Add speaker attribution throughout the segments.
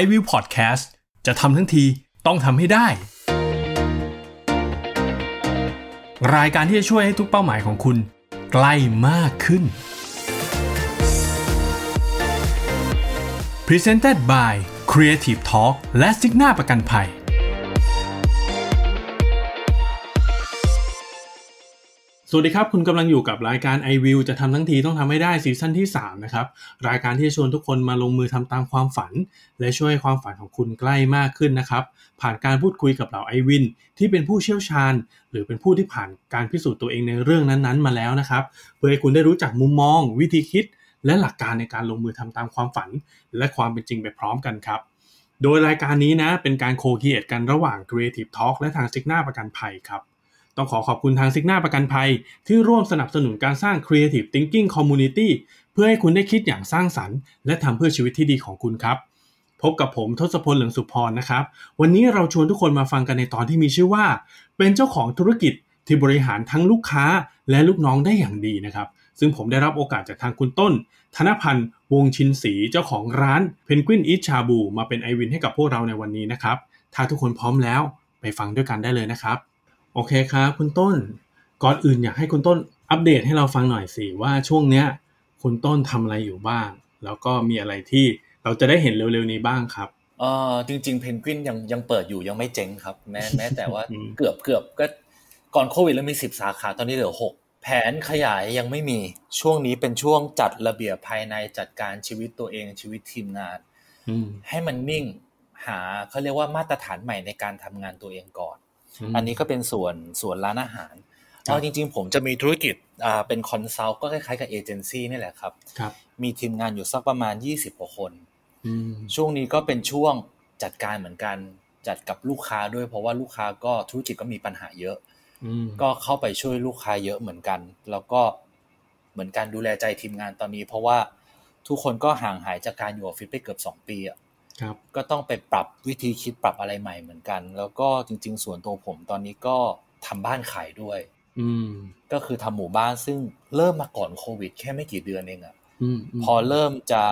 Speaker 1: i w i l l Podcast จะทำทั้งทีต้องทำให้ได้ รายการที่จะช่วยให้ทุกเป้าหมายของคุณ ใกล้มากขึ้น Presented by Creative Talk และ Signa ประกันภัย สวัสดีครับ คุณกำลังอยู่กับรายการ i w i l l จะทำทั้งทีต้องทำให้ได้ซีซั่นที่ 3 นะครับ รายการที่ชวนทุกคนมาลงมือทำตามความฝัน และช่วยให้ความฝันของคุณใกล้มากขึ้นนะครับ ผ่านการพูดคุยกับเหล่าไอวินที่เป็นผู้เชี่ยวชาญ หรือเป็นผู้ที่ผ่านการพิสูจน์ตัวเองในเรื่องนั้นๆ มาแล้วนะครับ เพื่อให้คุณได้รู้จักมุมมอง วิธีคิด และหลักการในการลงมือทำตามความฝัน และความเป็นจริงไปพร้อมกันครับโดยรายการนี้นะเป็นการโคเคียกันระหว่าง Creative Talk และทางซิกนาประกันภัยครับ ต้องขอขอบคุณทางซิกนาประกันภัย ที่ร่วมสนับสนุนการสร้าง Creative Thinking Community เพื่อให้คุณได้คิดอย่างสร้างสรรค์ และทำเพื่อชีวิตที่ดีของคุณครับ พบกับผมทศพลเหลืองสุพรนะครับ วันนี้เราชวนทุกคนมาฟังกันในตอนที่มีชื่อว่า เป็นเจ้าของธุรกิจที่บริหารทั้งลูกค้าและลูกน้องได้อย่างดีนะครับ ซึ่งผมได้รับโอกาสจากทางคุณต้น ธนพันธ์วงชินศรีเจ้าของร้านเพนกวินอีชาบูมาเป็นไอวินให้กับพวกเราในวันนี้นะครับถ้าทุกคนพร้อมแล้วไปฟังด้วยกันได้เลยนะครับ โอเคครับ คุณต้น ก่อนอื่นอยากให้คุณต้นอัปเดตให้เราฟังหน่อยสิว่าช่วงเนี้ย คุณต้นทำอะไรอยู่บ้าง แล้วก็มีอะไรที่เราจะได้เห็นเร็วๆนี้บ้างครับ
Speaker 2: เออจริงๆเพนกวินยังยังเปิดอยู่ยังไม่เจ๊งครับ แม้แม้แต่ว่า
Speaker 1: อืม
Speaker 2: เกือบเกือบก็ก่อนโควิดแล้วมีสิบสาขาตอนนี้เหลือหกแผนขยายยังไม่มีช่วงนี้เป็นช่วงจัดระเบียบภายในจัดการชีวิตตัวเองชีวิตทีมงาน
Speaker 1: อืม
Speaker 2: ให้มันนิ่งหาเขาเรียกว่ามาตรฐานใหม่ในการทำงานตัวเองก่อน
Speaker 1: ม
Speaker 2: อันนี้ก็เป็นส่วนส่วนร้านอาหาร
Speaker 1: ครับ
Speaker 2: เอาจริง ๆ ผมจะมีธุรกิจอ่าเป็น consult ก็คล้ายๆกับเอเจนซี่นี่แหละครับ
Speaker 1: ครับ
Speaker 2: มีทีมงานอยู่สักประมาณ 20กว่าคน
Speaker 1: อืม
Speaker 2: ช่วงนี้ก็เป็นช่วงจัดการเหมือนกัน จัดกับลูกค้าด้วยเพราะว่าลูกค้าก็ธุรกิจก็มีปัญหาเยอะ
Speaker 1: อืม
Speaker 2: ก็เข้าไปช่วยลูกค้าเยอะเหมือนกัน แล้วก็เหมือนการดูแลใจทีมงานตอนนี้ เพราะว่าทุกคนก็ห่างหายจากการอยู่ออฟฟิศไปเกือบสองปีอะ
Speaker 1: ครับ
Speaker 2: ก็ต้องไปปรับวิธีคิดปรับอะไรใหม่เหมือนกัน แล้วก็จริง ๆ ส่วนตัวผมตอนนี้ก็ทำบ้านขายด้วย
Speaker 1: อืม
Speaker 2: ก็คือทำหมู่บ้านซึ่งเริ่มมาก่อนโควิด แค่ไม่กี่เดือนเองอะ
Speaker 1: อืมม
Speaker 2: พอเริ่มจะ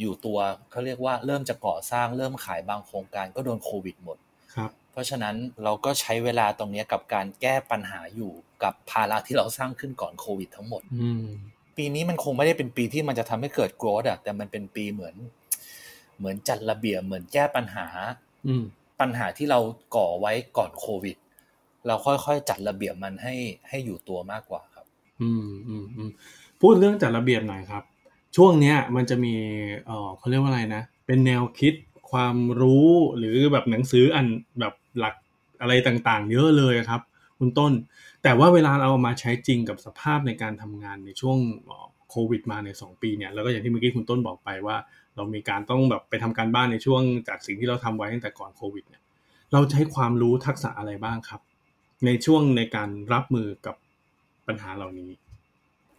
Speaker 2: อยู่ตัวเขาเรียกว่าเริ่มจะก่อสร้างเริ่มขายบางโครงการก็โดนโควิดหมด
Speaker 1: ครับ
Speaker 2: เพราะฉะนั้นเราก็ใช้เวลาตรงเนี้ยกับการแก้ปัญหาอยู่กับภาระที่เราสร้างขึ้นก่อนโควิดทั้งหมด
Speaker 1: อืม
Speaker 2: ปีนี้มันคงไม่ได้เป็นปีที่มันจะทำให้เกิด growth อะแต่มันเป็นปีเหมือน เหมือนจัดระเบียบเหมือนแก้ปัญหา
Speaker 1: อืม
Speaker 2: ปัญหาที่เราก่อไว้ก่อนโควิด เราค่อยๆจัดระเบียบมันให้ให้อยู่ตัวมากกว่าครับ
Speaker 1: อืมอืมอืมพูดเรื่องจัดระเบียบหน่อยครับ ช่วงเนี้ยมันจะมีเออเขาเรียกว่าอะไรนะ เป็นแนวคิดความรู้หรือแบบหนังสืออันแบบหลักอะไรต่างๆ เยอะเลยครับ คุณต้น แต่ว่าเวลาเราเอามาใช้จริงกับสภาพในการทำงานในช่วงเอ่อโควิดมาในสองปีเนี่ยแล้วก็อย่างที่เมื่อกี้คุณต้นบอกไปว่า เรามีการต้องแบบไปทำการบ้านในช่วงจากสิ่งที่เราทำไว้ตั้งแต่ก่อนโควิดเนี่ยเราใช้ความรู้ทักษะอะไรบ้างครับ ในช่วงในการรับมือกับปัญหาเหล่านี้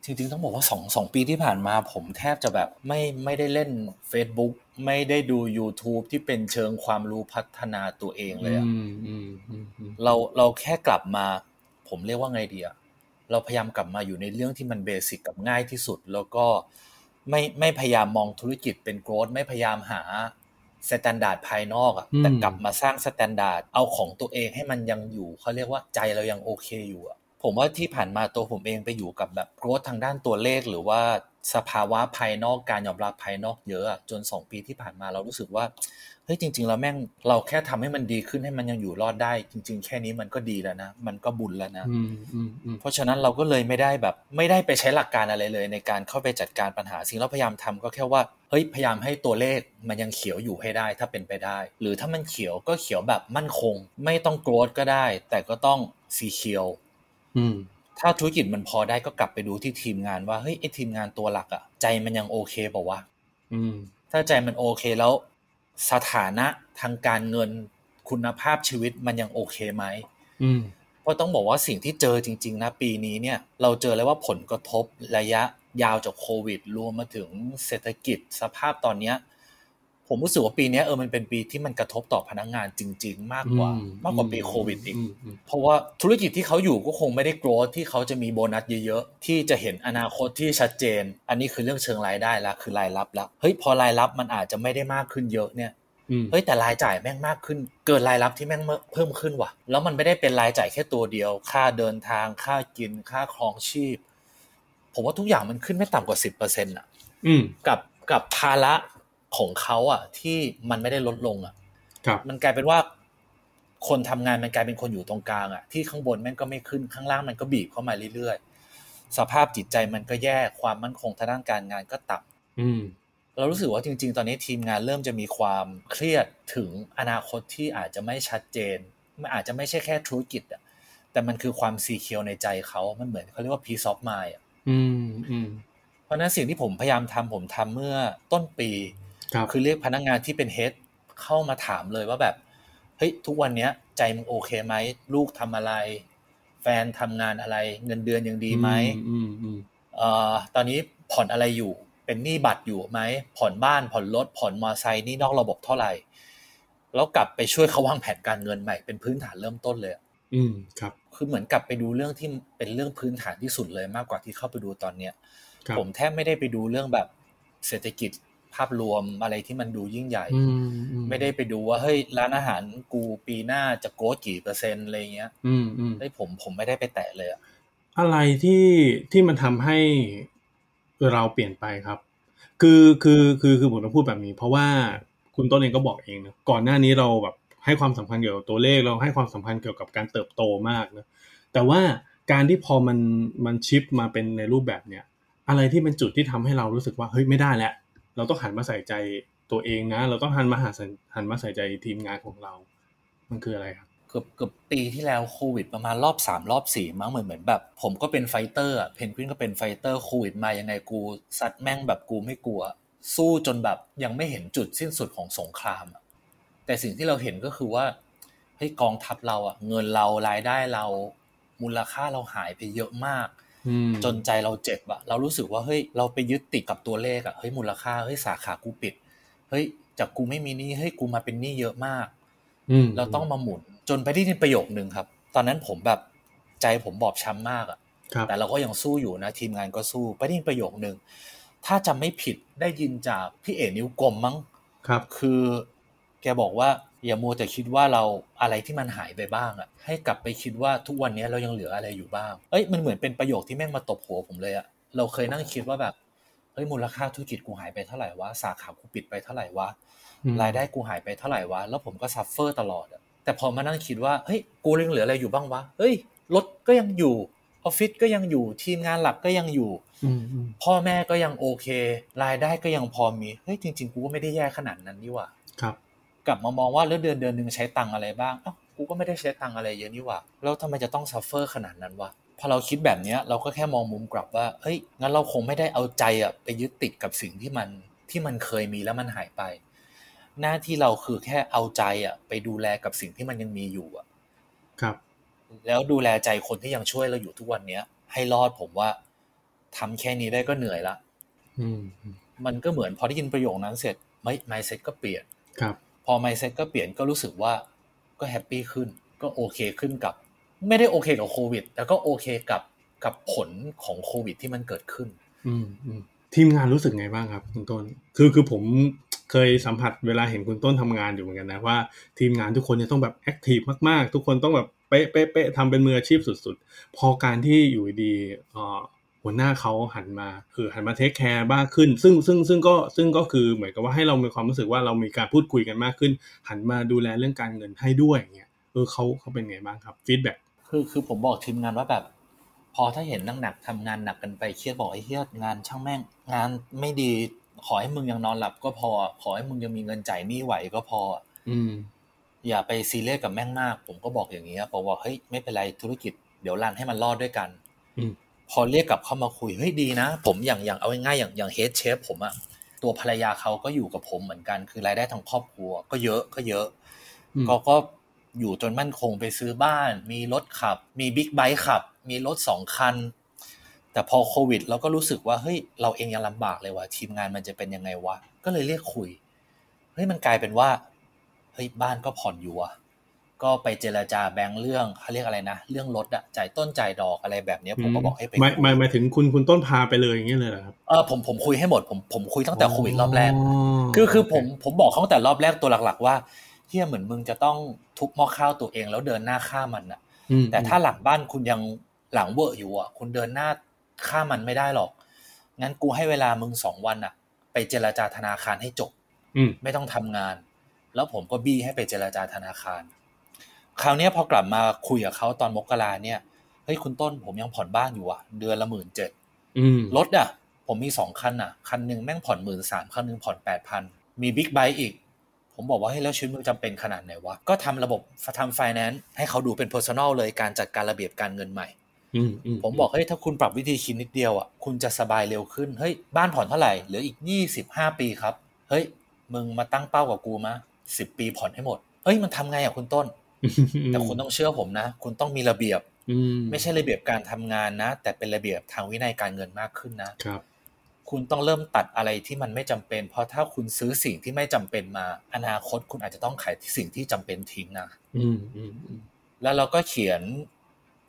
Speaker 2: จริงๆต้องบอกว่าสองสองปีที่ผ่านมาผมแทบจะแบบไม่ไม่ได้เล่น Facebook ไม่ได้ดู YouTube ที่เป็นเชิงความรู้พัฒนาตัวเองเลยอะ
Speaker 1: อืมอืมอืมอืม
Speaker 2: เราเราแค่กลับมา ผมเรียกว่าไงดีอะเราพยายามกลับมาอยู่ในเรื่องที่มัน basic กับง่ายที่สุด แล้วก็ ไม่ไม่พยายามมองธุรกิจเป็น growth ไม่พยายามหา standard ภายนอกอะแต่กลับมาสร้าง standard เอาของตัวเองให้มันยังอยู่เขาเรียกว่าใจเรายังโอเคอยู่อะผมว่าที่ผ่านมาตัวผมเองไปอยู่กับแบบ growth ทางด้านตัวเลข หรือว่าสภาวะภายนอกการยอมรับภายนอกเยอะอะจนสองปีที่ผ่านมาเรารู้สึกว่า เฮ้ยจริง ๆ แล้วแม่งเราแค่ทำให้มันดีขึ้นให้มันยังอยู่รอดได้ จริง ๆ แค่นี้มันก็ดีแล้วนะ มันก็บุญแล้วนะ
Speaker 1: อืมอืมอืม
Speaker 2: เพราะฉะนั้นเราก็เลยไม่ได้แบบ ไม่ได้ไปใช้หลักการอะไรเลย ในการเข้าไปจัดการปัญหาสิ่งที่เราพยายามทำก็แค่ว่าเฮ้ยพยายามให้ตัวเลขมันยังเขียวอยู่ให้ได้ถ้าเป็นไปได้ หรือถ้ามันเขียวก็เขียวแบบมั่นคง ไม่ต้องโกรธก็ได้ แต่ก็ต้องสีเขียว
Speaker 1: อืม
Speaker 2: ถ้าธุรกิจมันพอได้ก็กลับไปดูที่ทีมงานว่าเฮ้ยไอทีมงานตัวหลักอะใจมันยังโอเคเปล่าวะ
Speaker 1: อืม
Speaker 2: ถ้าใจมันโอเคแล้ว สถานะทางการเงินคุณภาพชีวิตมันยังโอเคไหม
Speaker 1: อืม
Speaker 2: เพราะต้องบอกว่าสิ่งที่เจอจริง ๆ นะ ปีนี้เนี่ย เราเจอเลยว่าผลกระทบระยะยาวจากโควิด รวมมาถึงเศรษฐกิจสภาพตอนเนี้ย ผมรู้สึกว่าปีเนี้ยเออมันเป็นปีที่มันกระทบต่อพนักงานจริง ๆ มากกว่า
Speaker 1: อื
Speaker 2: มากกว่าปีโควิดอีก
Speaker 1: อืมอืม
Speaker 2: เพราะว่าธุรกิจที่เขาอยู่ก็คงไม่ได้โกรธที่เขาจะมีโบนัสเยอะๆ ที่จะเห็นอนาคตที่ชัดเจน อันนี้คือเรื่องเชิงรายได้ละคือรายรับละเฮ้ยพอรายรับมันอาจจะไม่ได้มากขึ้นเยอะเนี่ยเฮ้ยแต่รายจ่ายแม่งมากขึ้น เกินรายรับที่แม่งเพิ่มขึ้นว่ะ แล้วมันไม่ได้เป็นรายจ่ายแค่ตัวเดียว ค่าเดินทางค่ากินค่าครองชีพ ผมว่าทุกอย่างมันขึ้นไม่ต่ำกว่าสิบเปอร์เซ็นต์อะกับกับภาระ ของเขาอะ ที่มันไม่ได้ลดลงอะมันกลายเป็นว่า คนทำงานมันกลายเป็นคนอยู่ตรงกลางอะที่ข้างบนแม่งก็ไม่ขึ้นข้างล่างมันก็บีบเข้ามาเรื่อยๆ สภาพจิตใจมันก็แย่ความมั่นคงทางด้านการงานก็ต่ำเรารู้สึกว่าจริง ๆ ตอนนี้ทีมงานเริ่มจะมีความเครียดถึงอนาคตที่อาจจะไม่ชัดเจนมันอาจจะไม่ใช่แค่ธุรกิจอะแต่มันคือความซีเคียวในใจเขา มันเหมือนเขาเรียกว่า peace of mind อะเพราะนั้นสิ่งที่ผมพยายามทำผมทำเมื่อต้นปี คือเรียกพนักงานที่เป็นเฮดเข้ามาถามเลยว่าแบบเฮ้ยทุกวันเนี้ย ใจมึงโอเคไหมลูกทำอะไร แฟนทำงานอะไร เงินเดือนยังดีไหมเอ่อตอนนี้ผ่อนอะไรอยู่ เป็นหนี้บัตรอยู่ไหมผ่อนบ้านผ่อนรถผ่อนมอเตอร์ไซค์นี่นอกระบบเท่าไหร่ แล้วกลับไปช่วยเขาวางแผนการเงินใหม่เป็นพื้นฐานเริ่มต้นเลย
Speaker 1: อืมครับ
Speaker 2: คือเหมือนกลับไปดูเรื่องที่เป็นเรื่องพื้นฐานที่สุดเลยมากกว่าที่เข้าไปดูตอนเนี้ยผมแทบไม่ได้ไปดูเรื่องแบบเศรษฐกิจ ภาพรวมอะไรที่มันดูยิ่งใหญ่ ไม่ได้ไปดูว่าเฮ้ยร้านอาหารกูปีหน้าจะโกดกี่เปอร์เซ็นต์อะไรเงี้ย
Speaker 1: อืมอืม
Speaker 2: ได้ผมผมไม่ได้ไปแตะเลยอะ
Speaker 1: อะไรที่ที่มันทำให้เราเปลี่ยนไปครับ คือคือคือคือผมต้องพูดแบบนี้ เพราะว่าคุณต้นเองก็บอกเองนะก่อนหน้านี้เราแบบให้ความสำคัญเกี่ยวกับตัวเลขเราให้ความสำคัญเกี่ยวกับการเติบโตมากนะแต่ว่าการที่พอมันมัน shift มาเป็นในรูปแบบเนี้ยอะไรที่เป็นจุดที่ทำให้เรารู้สึกว่าเฮ้ยไม่ได้แล้ว เราต้องหันมาใส่ใจตัวเองนะ เราต้องหันมาหาหันมาใส่ใจทีมงานของเรา มันคืออะไรครับ
Speaker 2: เกือบเกือบปีที่แล้วโควิดประมาณรอบสามรอบสี่มั้งเหมือนเหมือนแบบ ผมก็เป็น fighter Penguin ก็เป็น fighter โควิดมายังไงกูซัดแม่งแบบกูไม่กลัว สู้จนแบบยังไม่เห็นจุดสิ้นสุดของสงครามแต่สิ่งที่เราเห็นก็คือว่าเฮ้ยกองทัพเราอะเงินเรารายได้เรามูลค่าเราหายไปเยอะมาก จนใจเราเจ็บอะเรารู้สึกว่าเฮ้ยเราไปยึดติดกับตัวเลขอะเฮ้ยมูลค่าเฮ้ยสาขากูปิด เฮ้ยจากกูไม่มีหนี้เฮ้ยกูมาเป็นหนี้เยอะมากเราต้องมาหมุน จนไปที่ประโยคหนึ่งครับ ตอนนั้นผมแบบใจผมบอบช้ำมากอะแต่เราก็ยังสู้อยู่นะ ทีมงานก็สู้ไปที่ประโยคหนึ่งถ้าจำไม่ผิดได้ยินจากพี่เอ๋นิ้วกลมมั้ง
Speaker 1: ครับ
Speaker 2: คือ แกบอกว่า อย่ามัวแต่คิดว่าเราอะไรที่มันหายไปบ้างอะให้กลับไปคิดว่าทุกวันนี้เรายังเหลืออะไรอยู่บ้าง เอ้ยมันเหมือนเป็นประโยคที่แม่งมาตบหัวผมเลยอะเราเคยนั่งคิดว่าแบบเฮ้ยมูลค่าธุรกิจกูหายไปเท่าไหร่วะสาขากูปิดไปเท่าไหร่วะรายได้กูหายไปเท่าไหร่วะแล้วผมก็ suffer ตลอดอะแต่พอมานั่งคิดว่าเฮ้ยกูยังเหลืออะไรอยู่บ้างวะเฮ้ยรถก็ยังอยู่ออฟฟิศก็ยังอยู่ทีมงานหลักก็ยังอยู่พ่อแม่ก็ยังโอเค รายได้ก็ยังพอมีเฮ้ยจริง ๆ กูก็ไม่ได้แย่ขนาดนั้นนี่หว่า
Speaker 1: ครับ
Speaker 2: กลับมามองว่าแล้วเดือนเดือนหนึ่งใช้ตังอะไรบ้างอ้าวกูก็ไม่ได้ใช้ตังอะไรเยอะนี่หว่าแล้วทำไมจะต้อง suffer ขนาดนั้นวะพอเราคิดแบบนี้เราก็แค่มองมุมกลับว่าเฮ้ยงั้นเราคงไม่ได้เอาใจอะไปยึดติดกับสิ่งที่มันที่มันเคยมีแล้วมันหายไป หน้าที่เราคือแค่เอาใจอะไปดูแลกับสิ่งที่มันยังมีอยู่อะ
Speaker 1: ครับ
Speaker 2: แล้วดูแลใจคนที่ยังช่วยเราอยู่ทุกวันเนี้ย ให้รอดผมว่าทำแค่นี้ได้ก็เหนื่อยละมันก็เหมือนพอได้ยินประโยคนั้นเสร็จ mind mindset ก็เปลี่ยน
Speaker 1: ครับ
Speaker 2: พอ mindset ก็เปลี่ยนก็รู้สึกว่าก็ happy ขึ้น ก็โอเคขึ้นกับ ไม่ได้โอเคกับโควิดแต่ก็โอเคกับกับผลของโควิด ที่มันเกิดขึ้น
Speaker 1: อืมทีมงานรู้สึกไงบ้างครับคุณต้น คือคือผมเคยสัมผัสเวลาเห็นคุณต้นทำงานอยู่เหมือนกันนะว่า ทีมงานทุกคนเนี่ยต้องแบบ active มากๆ ทุกคนต้องแบบเป๊ะเป๊ะเป๊ะทำเป็นมืออาชีพสุด ๆ พอการที่อยู่ดี หัวหน้าเขาหันมาคือหันมา take care บ้างขึ้น ซึ่งซึ่งซึ่งก็ซึ่งก็คือเหมือนกับว่าให้เรามีความรู้สึกว่าเรามีการพูดคุยกันมากขึ้น หันมาดูแลเรื่องการเงินให้ด้วยเงี้ยเออเขาเขาเป็นไงบ้างครับ feedback
Speaker 2: คือคือผมบอกทีมงานว่าแบบ พอถ้าเห็นนั่งหนักทำงานหนักกันไปเครียดบอกไอ้เฮียงานช่างแม่งงานไม่ดีขอให้มึงยังนอนหลับก็พอ ขอให้มึงยังมีเงินจ่ายหนี้ไหวก็พอ
Speaker 1: อืม
Speaker 2: อย่าไปซีเรียสกับแม่งมาก ผมก็บอกอย่างนี้บอกว่าเฮ้ยไม่เป็นไรธุรกิจ เดี๋ยวรันให้มันรอดด้วยกัน พอเรียกกลับเข้ามาคุยเฮ้ยดีนะ ผมอย่างอย่างเอาง่ายๆอย่างอย่างเฮดเชฟผมอะตัวภรรยาเขาก็อยู่กับผมเหมือนกัน คือรายได้ทั้งครอบครัว ก็เยอะก็เยอะก็ก็อยู่จนมั่นคงไปซื้อบ้าน มีรถขับ มีบิ๊กไบค์ขับ มีรถสองคัน แต่พอโควิด เราก็รู้สึกว่าเฮ้ยเราเองยังลำบากเลยว่ะทีมงานมันจะเป็นยังไงวะก็เลยเรียกคุยเฮ้ยมันกลายเป็นว่าเฮ้ยบ้านก็ผ่อนอยู่อะ ก็ไปเจรจาแบงค์เรื่องเขาเรียกอะไรนะ เรื่องรถอะจ่ายต้นจ่ายดอกอะไรแบบเนี้ยผมก็บอกให้ไป
Speaker 1: หมายหมายหมายถึงคุณคุณต้นพาไปเลยอย่างเงี้ยเลยเหรอครับ
Speaker 2: เออผมผมคุยให้หมดผมผมคุยตั้งแต่โควิดรอบแรก
Speaker 1: อ๋อ
Speaker 2: คือคือผมผมบอกเขาตั้งแต่รอบแรกตัวหลัก ๆ ว่าเฮียเหมือนมึงจะต้องทุบหม้อข้าวตัวเองแล้วเดินหน้าฆ่ามันอะ
Speaker 1: อืม
Speaker 2: แต่ถ้าหลังบ้านคุณยังหลังเวอร์อยู่อะ คุณเดินหน้าฆ่ามันไม่ได้หรอก งั้นกูให้เวลามึงสองวันอะ ไปเจรจาธนาคารให้จบ
Speaker 1: อืม
Speaker 2: ไม่ต้องทำงาน แล้วผมก็บี้ให้ไปเจรจาธนาคาร คราวเนี้ยพอกลับมาคุยกับเขาตอนมกราเนี่ยเฮ้ยคุณต้นผมยังผ่อนบ้านอยู่อะ เดือนละหมื่นเจ็ด
Speaker 1: อืม
Speaker 2: รถอะ ผมมีสองคันอะ คันหนึ่งแม่งผ่อนหมื่นสามคันหนึ่งผ่อนแปดพันมีบิ๊กไบค์อีก ผมบอกว่าให้ยแล้วชีวิตมึงจำเป็นขนาดไหนวะ ก็ทำระบบทำไฟแนนซ์ให้เขาดูเป็น personal เลยการจัดการระเบียบการเงินใหม่
Speaker 1: อืมอืม
Speaker 2: ผมบอกเฮ้ยถ้าคุณปรับวิธีคิดนิดเดียวอะคุณจะสบายเร็วขึ้นเฮ้ยบ้านผ่อนเท่าไหร่เหลืออีกยี่สิบห้าปีครับ เฮ้ยมึงมาตั้งเป้ากับกูมะสิบปีผ่อนให้หมดเฮ้ยมันทำไงอะคุณต้น แต่คุณต้องเชื่อผมนะ คุณต้องมีระเบียบ
Speaker 1: อืม
Speaker 2: ไม่ใช่ระเบียบการทำงานนะ แต่เป็นระเบียบทางวินัยการเงินมากขึ้นนะ
Speaker 1: ครับ
Speaker 2: คุณต้องเริ่มตัดอะไรที่มันไม่จำเป็น เพราะถ้าคุณซื้อสิ่งที่ไม่จำเป็นมา อนาคตคุณอาจจะต้องขายสิ่งที่จำเป็นทิ้งนะ
Speaker 1: อืมอืมอืม
Speaker 2: แล้วเราก็เขียน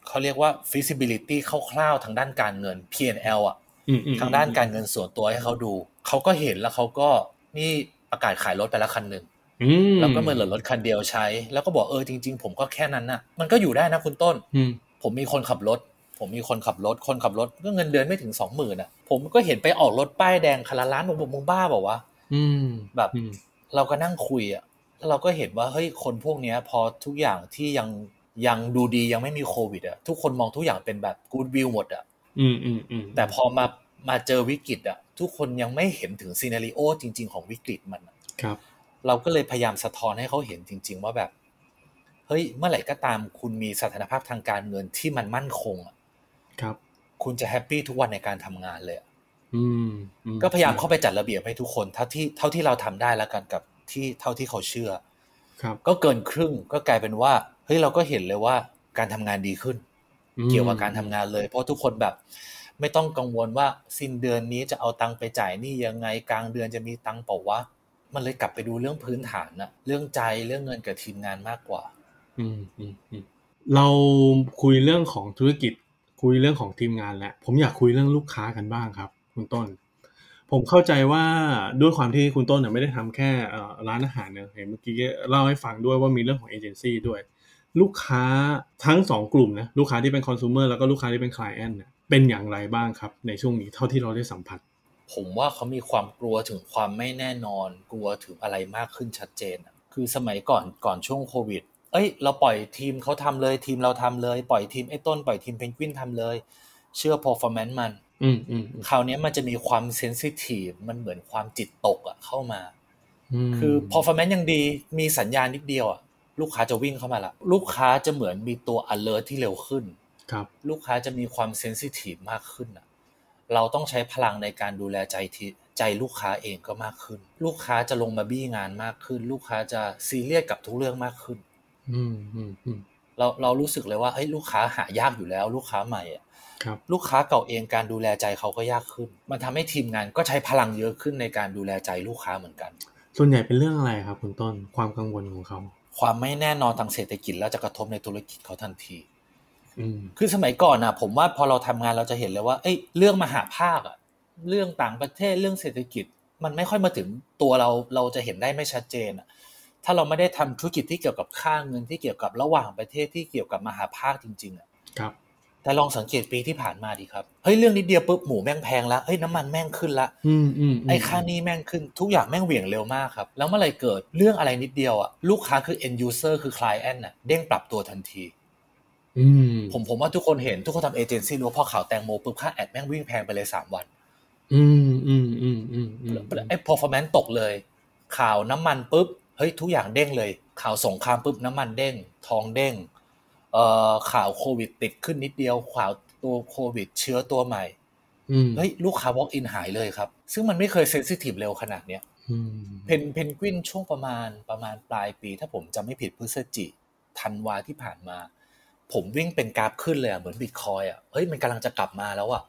Speaker 2: เขาเรียกว่า feasibility คร่าวๆทางด้านการเงิน P&L อะ
Speaker 1: อืมอืม
Speaker 2: ทางด้านการเงินส่วนตัวให้เขาดู เขาก็เห็นแล้วเขาก็นี่ประกาศขายรถไปแล้วคันหนึ่ง
Speaker 1: อืม
Speaker 2: แล้วก็เหมือนเหลือรถคันเดียวใช้ แล้วก็บอกเออจริง ๆ ผมก็แค่นั้นน่ะ มันก็อยู่ได้นะคุณต้น
Speaker 1: อืม
Speaker 2: ผมมีคนขับรถ ผมมีคนขับรถ คนขับรถก็เงินเดือนไม่ถึงสองหมื่นอะ ผมก็เห็นไปออกรถป้ายแดงคันละล้านผมบอกมึงบ้าเปล่าวะ
Speaker 1: อืม
Speaker 2: แบบ
Speaker 1: อืม
Speaker 2: เราก็นั่งคุยอะแล้วเราก็เห็นว่าเฮ้ยคนพวกเนี้ย พอทุกอย่างที่ยังยังดูดียังไม่มีโควิดอะทุกคนมองทุกอย่างเป็นแบบกูดวิวหมดอะ
Speaker 1: อืมอืมอืม
Speaker 2: แต่พอมามาเจอวิกฤตอะทุกคนยังไม่เห็นถึงซีนารีโอจริง ๆ ของวิกฤตมันอะ
Speaker 1: ครับ
Speaker 2: เราก็เลยพยายามสะท้อนให้เขาเห็นจริง ๆ ว่าแบบ เฮ้ย เมื่อไหร่ก็ตามคุณมีสถานภาพทางการเงินที่มันมั่นคงอะ
Speaker 1: ครับ
Speaker 2: คุณจะแฮปปี้ทุกวันในการทำงานเลยอะ
Speaker 1: อืมอื
Speaker 2: ก็พยายามเข้าไปจัดระเบียบให้ทุกคนเท่าที่เท่าที่เราทำได้แล้วกันกับที่เท่าที่เขาเชื่อ
Speaker 1: ครับ
Speaker 2: ก็เกินครึ่งก็กลายเป็นว่าเฮ้ยเราก็เห็นเลยว่าการทำงานดีขึ้น
Speaker 1: อืม
Speaker 2: เกี่ยวกับการทำงานเลย เพราะทุกคนแบบ ไม่ต้องกังวลว่าสิ้นเดือนนี้จะเอาตังค์ไปจ่ายหนี่ยังไงกลางเดือนจะมีตังค์เปล่าวะ มันเลยกลับไปดูเรื่องพื้นฐานนะเรื่องใจเรื่องเงินกับทีมงานมากกว่า
Speaker 1: อืมอืมอืมเราคุยเรื่องของธุรกิจ คุยเรื่องของทีมงานแล้วผมอยากคุยเรื่องลูกค้ากันบ้างครับ คุณต้น ผมเข้าใจว่าด้วยความที่คุณต้นเนี่ยไม่ได้ทำแค่ร้านอาหารเนี่ยเห็นเมื่อกี้เล่าให้ฟังด้วยว่ามีเรื่องของเอเจนซี่ด้วย ลูกค้าทั้งสองกลุ่มนะลูกค้าที่เป็นคอน sumer แล้วก็ลูกค้าที่เป็น client เนี่ยเป็นอย่างไรบ้างครับ ในช่วงนี้เท่าที่เราได้สัมผัส
Speaker 2: ผมว่าเขามีความกลัวถึงความไม่แน่นอน กลัวถึงอะไรมากขึ้นชัดเจนอะคือสมัยก่อนก่อนช่วงโควิด เอ้ย เราปล่อยทีมเขาทำเลย ทีมเราทำเลย ปล่อยทีมไอ้ต้นปล่อยทีมเพนกวินทำเลย เชื่อ performance มัน
Speaker 1: อืมอืมอืม
Speaker 2: คราวนี้มันจะมีความเซนซิทีฟมันเหมือนความจิตตกอะเข้ามา
Speaker 1: ม
Speaker 2: คือ performance ยังดีมีสัญญาณนิดเดียวอะลูกค้าจะวิ่งเข้ามาละลูกค้าจะเหมือนมีตัว alert ที่เร็วขึ้น
Speaker 1: ครับ
Speaker 2: ลูกค้าจะมีความเซนซิทีฟมากขึ้นอะ เราต้องใช้พลังในการดูแลใจที่ใจลูกค้าเองก็มากขึ้น ลูกค้าจะลงมาบี้งานมากขึ้น ลูกค้าจะซีเรียสกับทุกเรื่องมากขึ้น
Speaker 1: อืมอืมอืม
Speaker 2: เราเรารู้สึกเลยว่าเฮ้ยลูกค้าหายากอยู่แล้ว ลูกค้าใหม่อะ
Speaker 1: ครับ
Speaker 2: ลูกค้าเก่าเองการดูแลใจเขาก็ยากขึ้น มันทำให้ทีมงานก็ใช้พลังเยอะขึ้นในการดูแลใจลูกค้าเหมือนกัน
Speaker 1: ส่วนใหญ่เป็นเรื่องอะไรครับคุณต้นความกังวลของเขา
Speaker 2: ความไม่แน่นอนทางเศรษฐกิจแล้วจะกระทบในธุรกิจเขาทันที
Speaker 1: อืม
Speaker 2: คือสมัยก่อนนะผมว่าพอเราทำงานเราจะเห็นเลยว่าเอ้ยเรื่องมหาภาคอะเรื่องต่างประเทศเรื่องเศรษฐกิจ มันไม่ค่อยมาถึงตัวเราเราจะเห็นได้ไม่ชัดเจนอะถ้าเราไม่ได้ทำธุรกิจที่เกี่ยวกับค่าเงินที่เกี่ยวกับระหว่างประเทศที่เกี่ยวกับมหาภาคจริง ๆอะ
Speaker 1: ครับ
Speaker 2: แต่ลองสังเกตปีที่ผ่านมาดีครับเฮ้ยเรื่องนิดเดียวปุ๊บหมูแม่งแพงละเฮ้ยน้ำมันแม่งขึ้นละ
Speaker 1: อืมอืมม
Speaker 2: ไอ้ค่านี้แม่งขึ้นทุกอย่างแม่งเหวี่ยงเร็วมากครับ แล้วเมื่อไหรเกิดเรื่องอะไรนิดเดียวอะลูกค้าคือ end user คือ client น่ะเด้งปรับตัวทันที
Speaker 1: อืม
Speaker 2: ผมผมว่าทุกคนเห็นทุกคนทำเอเจนซี่รู้ว่าพอข่าวแตงโมปุ๊บค่า ad แม่งวิ่งแพงไปเลย3วัน
Speaker 1: อืมอืมอืมอืมอืม
Speaker 2: ไอ้ performance ตกเลย ข่าวน้ำมันปุ๊บเฮ้ยทุกอย่างเด้งเลย ข่าวสงครามปุ๊บน้ำมันเด้ง ทองเด้งเอ่อข่าวโควิดติดขึ้นนิดเดียว ข่าวตัวโควิดเชื้อตัวใหม่
Speaker 1: อืม
Speaker 2: เฮ้ยลูกค้า walk in หายเลยครับ ซึ่งมันไม่เคย sensitive เร็วขนาดเนี้ย
Speaker 1: อืม
Speaker 2: เพนเพนกวินช่วงประมาณประมาณปลายปี ถ้าผมจำไม่ผิดพฤศจิธันวาที่ผ่านมา ผมวิ่งเป็นกราฟขึ้นเลยอะเหมือนบิตคอยอะเฮ้ยมันกำลังจะกลับมาแล้วอะ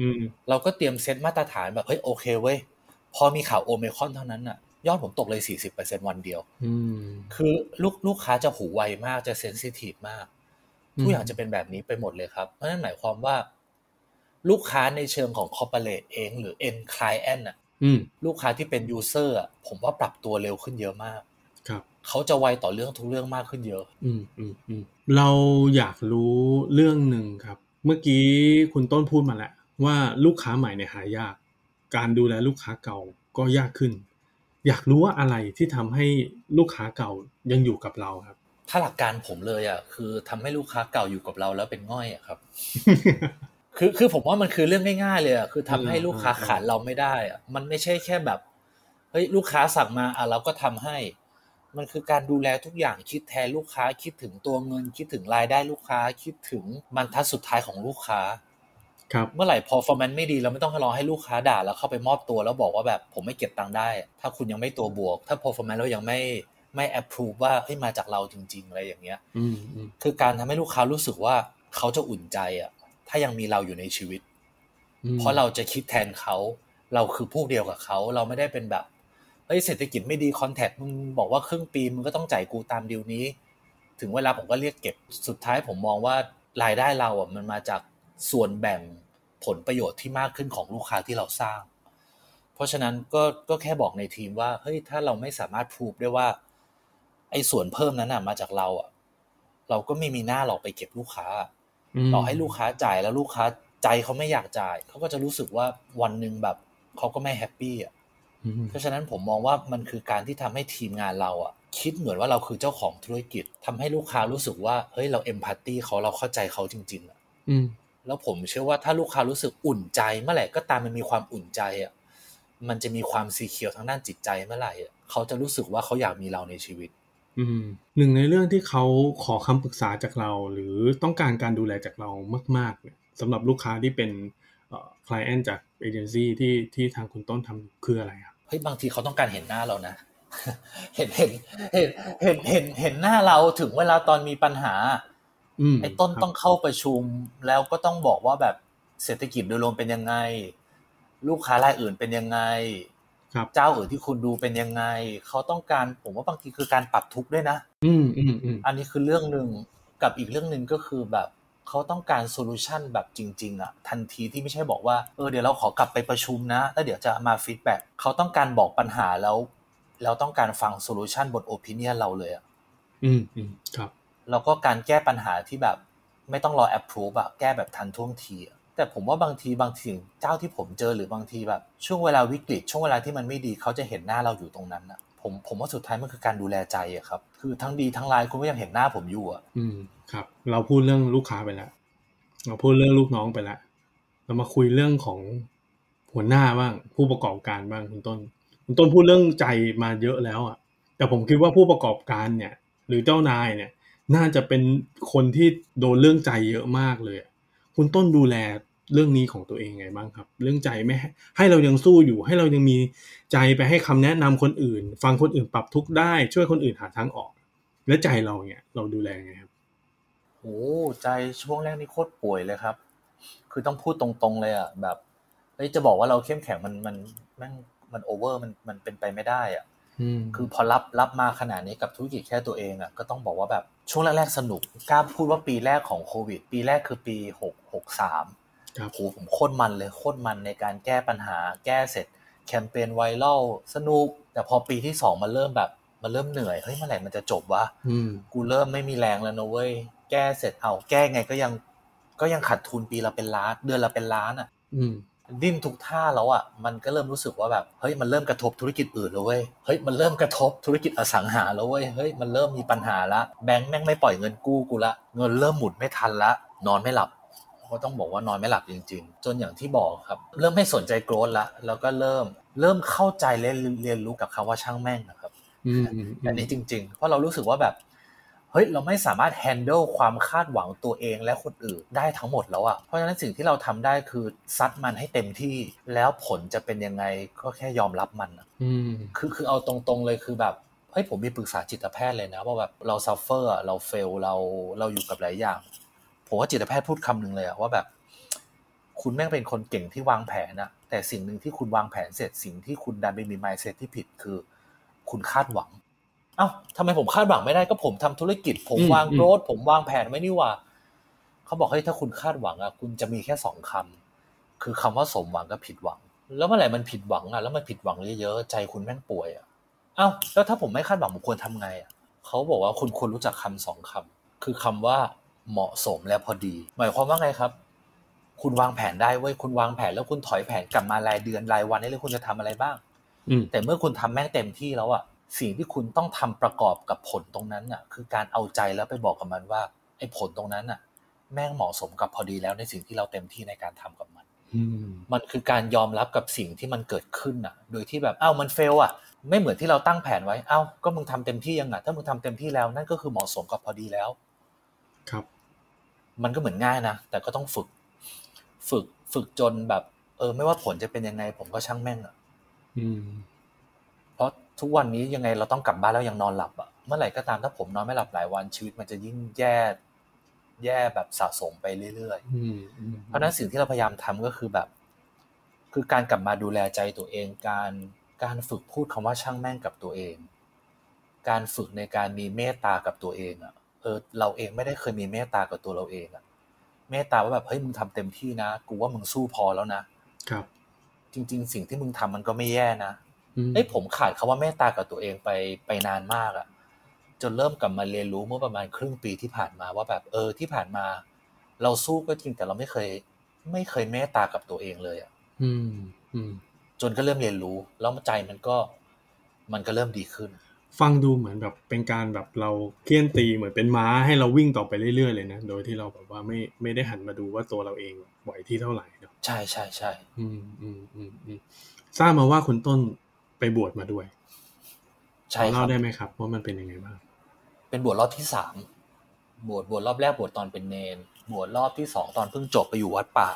Speaker 1: อืม
Speaker 2: เราก็เตรียมเซตมาตรฐานแบบเฮ้ยโอเคเว้ยพอมีข่าวโอเมคอนเท่านั้นอะยอดผมตกเลย 40%วันเดียว
Speaker 1: อืม
Speaker 2: คือลูกลูกค้าจะหูไวมากจะเซนซิทีฟมาก ทุกอย่างจะเป็นแบบนี้ไปหมดเลยครับ เพราะฉะนั้นหมายความว่า ลูกค้าในเชิงของ corporate เองหรือ end client อะ
Speaker 1: อืม
Speaker 2: ลูกค้าที่เป็น user อะผมว่าปรับตัวเร็วขึ้นเยอะมาก
Speaker 1: ครับ
Speaker 2: เขาจะไวต่อเรื่องทุกเรื่องมากขึ้นเยอะ
Speaker 1: อืมอืมอืม เราอยากรู้เรื่องหนึ่งครับ เมื่อกี้คุณต้นพูดมาแล้วว่าลูกค้าใหม่เนี่ยหายาก การดูแลลูกค้าเก่าก็ยากขึ้น อยากรู้ว่าอะไรที่ทำให้ลูกค้าเก่ายังอยู่กับเราครับ
Speaker 2: ถ้าหลักการผมเลยอะคือทำให้ลูกค้าเก่าอยู่กับเราแล้วเป็นง่อยอะครับ คือคือผมว่ามันคือเรื่องง่าย ๆ เลยอะคือทำให้ลูกค้าขาดเราไม่ได้อะมันไม่ใช่แค่แบบเฮ้ยลูกค้าสั่งมาอะเราก็ทำให้ มันคือการดูแลทุกอย่างคิดแทนลูกค้า คิดถึงตัวเงิน คิดถึงรายได้ลูกค้า คิดถึงบรรทัดสุดท้ายของลูกค้า
Speaker 1: ครับ
Speaker 2: เมื่อไหร่ performance ไม่ดีเราไม่ต้องรอให้ลูกค้าด่าแล้วเข้าไปมอบตัวแล้วบอกว่าแบบผมไม่เก็บตังค์ได้ ถ้าคุณยังไม่ตัวบวก ถ้า performance แล้วยังไม่ไม่ approve ว่าเฮ้ยมาจากเราจริง ๆ อะไรอย่างเงี้ย
Speaker 1: อืมอืม
Speaker 2: คือการทำให้ลูกค้ารู้สึกว่าเขาจะอุ่นใจอะถ้ายังมีเราอยู่ในชีวิต
Speaker 1: อืม
Speaker 2: เพราะเราจะคิดแทนเขา เราคือพวกเดียวกับเขา เราไม่ได้เป็นแบบ เฮ้ยเศรษฐกิจไม่ดีคอนแทคมึงบอกว่าครึ่งปีมึงก็ต้องจ่ายกูตามดีลนี้ ถึงเวลาผมก็เรียกเก็บสุดท้ายผมมองว่ารายได้เราอะมันมาจากส่วนแบ่งผลประโยชน์ที่มากขึ้นของลูกค้าที่เราสร้าง เพราะฉะนั้นก็ก็แค่บอกในทีมว่าเฮ้ยถ้าเราไม่สามารถพูดได้ว่าไอ้ส่วนเพิ่มนั้นอะมาจากเราอะ เราก็ไม่มีหน้าหรอกไปเก็บลูกค้าต่อให้ลูกค้าจ่ายแล้วลูกค้าใจเขาไม่อยากจ่ายเขาก็จะรู้สึกว่าวันหนึ่งแบบเขาก็ไม่แฮปปี้อะ เพราะฉะนั้นผมมองว่ามันคือการที่ทำให้ทีมงานเราอะคิดเหมือนว่าเราคือเจ้าของธุรกิจทำให้ลูกค้ารู้สึกว่าเฮ้ยเราเอมพัตตีเขาเราเข้าใจเขาจริง ๆอะ
Speaker 1: อืม
Speaker 2: แล้วผมเชื่อว่าถ้าลูกค้ารู้สึกอุ่นใจเมื่อไหร่ก็ตามมันมีความอุ่นใจอะมันจะมีความซีเคียวทางด้านจิตใจเมื่อไหร่อะเขาจะรู้สึกว่าเขาอยากมีเราในชีวิต
Speaker 1: อืมหนึ่งในเรื่องที่เขาขอคำปรึกษาจากเรา หรือต้องการการดูแลจากเรามากๆเนี่ยสำหรับลูกค้าที่เป็นเอ่อ client จากเอเจนซี่ที่ที่ทางคุณต้นทำคืออะไรครับ
Speaker 2: เฮ้ยบางทีเขาต้องการเห็นหน้าเรานะเห็นเห็นเห็นเห็นเห็นเห็นหน้าเราถึงเวลาตอนมีปัญหา
Speaker 1: อืม
Speaker 2: ไอ้ต้น
Speaker 1: ครับ
Speaker 2: ต้องเข้าประชุม แล้วก็ต้องบอกว่าแบบเศรษฐกิจโดยรวมเป็นยังไง ลูกค้ารายอื่นเป็นยังไง
Speaker 1: ครับ
Speaker 2: เจ้าอื่นที่คุณดูเป็นยังไง เขาต้องการผมว่าบางทีคือการปรับทุกข์ด้วยนะ
Speaker 1: อืมอืมอืม
Speaker 2: อันนี้คือเรื่องหนึ่งกับอีกเรื่องหนึ่งก็คือแบบ เขาต้องการ solution แบบจริง ๆอะทันทีที่ไม่ใช่บอกว่าเออเดี๋ยวเราขอกลับไปประชุมนะแล้วเดี๋ยวจะมา feedback เขาต้องการบอกปัญหาแล้ว แล้วต้องการฟัง solution บน opinion เราเลยอะ
Speaker 1: อืมอืมครับ
Speaker 2: แล้วก็การแก้ปัญหาที่แบบไม่ต้องรอ approve อะแก้แบบทันท่วงทีอะแต่ผมว่าบางทีบางทีเจ้าที่ผมเจอหรือบางทีแบบ ช่วงเวลาวิกฤตช่วงเวลาที่มันไม่ดีเขาจะเห็นหน้าเราอยู่ตรงนั้นอะ ผมผมว่าสุดท้ายมันคือการดูแลใจอะครับ คือทั้งดีทั้งร้ายคุณก็ยังเห็นหน้าผมอยู่อะ
Speaker 1: อืมครับ เราพูดเรื่องลูกค้าไปแล้วเราพูดเรื่องลูกน้องไปแล้วเรามาคุยเรื่องของหัวหน้าบ้าง ผู้ประกอบการบ้างคุณต้นคุณต้นพูดเรื่องใจมาเยอะแล้วอะแต่ผมคิดว่าผู้ประกอบการเนี่ย หรือเจ้านายเนี่ย น่าจะเป็นคนที่โดนเรื่องใจเยอะมากเลย คุณต้นดูแล เรื่องนี้ของตัวเองไงบ้างครับ เรื่องใจไม่ให้ให้เรายังสู้อยู่ ให้เรายังมีใจไปให้คำแนะนำคนอื่น ฟังคนอื่นปรับทุกข์ได้ ช่วยคนอื่นหาทางออก และใจเราเนี่ยเราดูแลไงครับ
Speaker 2: โอ้ใจช่วงแรกนี่โคตรป่วยเลยครับ คือต้องพูดตรงๆเลยอะแบบเฮ้ยจะบอกว่าเราเข้มแข็งมันมันแม่งมันโอเวอร์มันมันเป็นไปไม่ได้อะ
Speaker 1: อืม
Speaker 2: คือพอรับรับมาขนาดนี้กับธุรกิจแค่ตัวเองอะก็ต้องบอกว่าแบบช่วงแรกๆสนุกกล้าพูดว่าปีแรกของโควิด ปีแรกคือปีหกหกสาม
Speaker 1: ครับ
Speaker 2: โหผมโคตรมันเลยโคตรมันในการแก้ปัญหาแก้เสร็จแคมเปญไวรัลสนุก แต่พอปีที่สองมันเริ่มแบบมันเริ่มเหนื่อยเฮ้ยเมื่อไหร่มันจะจบวะ
Speaker 1: อืม
Speaker 2: กูเริ่มไม่มีแรงแล้วนะเว้ยแก้เสร็จเอาแก้ไงก็ยัง ก็ยังขาดทุนปีละเป็นล้านเดือนละเป็นล้านอะ
Speaker 1: อืม
Speaker 2: ดิ้นทุกท่าแล้วอะมันก็เริ่มรู้สึกว่าแบบเฮ้ยมันเริ่มกระทบธุรกิจอื่นแล้วเว้ยเฮ้ยมันเริ่มกระทบธุรกิจอสังหาแล้วเว้ยเฮ้ยมันเริ่มมีปัญหาละแบงค์แม่งไม่ปล่อยเงินกู้กูละเงินเริ่มหมุนไม่ทันละนอนไม่หลับ ก็ต้องบอกว่านอนไม่หลับจริง ๆ จนอย่างที่บอกครับ เริ่มไม่สนใจโกรธละแล้วก็เริ่มเริ่มเข้าใจและเรียนรู้กับคำว่าช่างแม่งนะครับ
Speaker 1: อืมอืม
Speaker 2: อันนี้จริง ๆ เพราะเรารู้สึกว่าแบบเฮ้ยเราไม่สามารถ handle ความคาดหวังตัวเองและคนอื่นได้ทั้งหมดแล้วอะเพราะฉะนั้นสิ่งที่เราทำได้คือซัดมันให้เต็มที่ แล้วผลจะเป็นยังไงก็แค่ยอมรับมันอะ
Speaker 1: อืม
Speaker 2: คือคือเอาตรงๆเลยคือแบบเฮ้ยผมมีปรึกษาจิตแพทย์เลยนะ ว่าแบบเรา suffer อะเรา fail เราเราอยู่กับหลายอย่าง ผมว่าจิตแพทย์พูดคำหนึ่งเลยอะว่าแบบ คุณแม่งเป็นคนเก่งที่วางแผนอะแต่สิ่งหนึ่งที่คุณวางแผนเสร็จสิ่งที่คุณดันไปมี mindset ที่ผิดคือ คุณคาดหวัง เอ้าทำไมผมคาดหวังไม่ได้ก็ผมทำธุรกิจ ผม
Speaker 1: อืม
Speaker 2: วาง
Speaker 1: อืม
Speaker 2: โกรธผมวางแผนไว้นี่หว่าเขาบอกเฮ้ยถ้าคุณคาดหวังอะคุณจะมีแค่สองคำคือคำว่าสมหวังกับผิดหวัง แล้วเมื่อไหร่มันผิดหวังอะแล้วมันผิดหวังเยอะๆใจคุณแม่งป่วยอะเอ้าแล้วถ้าผมไม่คาดหวังผมควรทำไงอะเขาบอกว่าคุณควรรู้จักคำสองคำคือคำว่า เหมาะสมและพอดี หมายความว่าไงครับ คุณวางแผนได้เว้ยคุณวางแผนแล้วคุณถอยแผนกลับมารายเดือนรายวันได้เลยคุณจะทำอะไรบ้าง
Speaker 1: อืม
Speaker 2: แต่เมื่อคุณทำแม่งเต็มที่แล้วอะสิ่งที่คุณต้องทำประกอบกับผลตรงนั้นอะคือการเอาใจแล้วไปบอกกับมันว่าไอ้ผลตรงนั้นอะแม่งเหมาะสมกับพอดีแล้วในสิ่งที่เราเต็มที่ในการทำกับมัน
Speaker 1: อืม
Speaker 2: มันคือการยอมรับกับสิ่งที่มันเกิดขึ้นอะโดยที่แบบอ้าวมันเฟลอะไม่เหมือนที่เราตั้งแผนไว้อ้าวก็มึงทำเต็มที่ยังอะถ้ามึงทำเต็มที่แล้วนั่นก็คือเหมาะสมกับพอดีแล้ว
Speaker 1: ครับ
Speaker 2: มันก็เหมือนง่ายนะ แต่ก็ต้องฝึก ฝึกฝึกจนแบบ เออ ไม่ว่าผลจะเป็นยังไง ผมก็ช่างแม่งอะ
Speaker 1: อืม
Speaker 2: เพราะทุกวันนี้ยังไงเราต้องกลับบ้านแล้วยังนอนหลับอะเมื่อไหร่ก็ตามถ้าผมนอนไม่หลับหลายวันชีวิตมันจะยิ่งแย่แย่แบบสะสมไปเรื่อย
Speaker 1: อืมอืม
Speaker 2: ๆเพราะฉะนั้นสิ่งที่เราพยายามทำก็คือแบบ คือการกลับมาดูแลใจตัวเอง การการฝึกพูดคำว่าช่างแม่งกับตัวเอง การฝึกในการมีเมตตากับตัวเองอะ เออเราเองไม่ได้เคยมีเมตตากับตัวเราเองอะเมตตาว่าแบบเฮ้ยมึงทำเต็มที่นะกูว่ามึงสู้พอแล้วนะ
Speaker 1: ครับ
Speaker 2: จริง ๆ สิ่งที่มึงทำมันก็ไม่แย่นะ
Speaker 1: อืม
Speaker 2: เอ้ยผมขาดคำว่าเมตตากับตัวเองไปไปนานมากอะจนเริ่มกลับมาเรียนรู้เมื่อประมาณครึ่งปีที่ผ่านมาว่าแบบเออที่ผ่านมา เราสู้ก็จริงแต่เราไม่เคย ไม่เคยเมตตากับตัวเองเลยอะ
Speaker 1: อืมอืม
Speaker 2: จนก็เริ่มเรียนรู้ แล้วใจมันก็ มันก็เริ่มดีขึ้น
Speaker 1: ฟังดูเหมือนแบบเป็นการแบบเราเคี่ยนตีเหมือนเป็นม้าให้เราวิ่งต่อไปเรื่อยๆเลยนะโดยที่เราแบบว่าไม่ไม่ได้หันมาดูว่าตัวเราเองไหวที่เท่าไหร่เนาะ
Speaker 2: ใช่ใช่ใช่
Speaker 1: อืมอืมอืมอืมทราบมาว่าคุณต้นไปบวชมาด้วย
Speaker 2: ใช่
Speaker 1: ขอ
Speaker 2: ค
Speaker 1: เล่า
Speaker 2: รับ
Speaker 1: ได้ไหมครับว่ามันเป็นยังไงบ้าง
Speaker 2: เป็นบวชรอบที่สามบวชบวชรอบแรกบวชตอนเป็นเนนบวชรอบที่สองตอนเพิ่งจบไปอยู่วัดป่า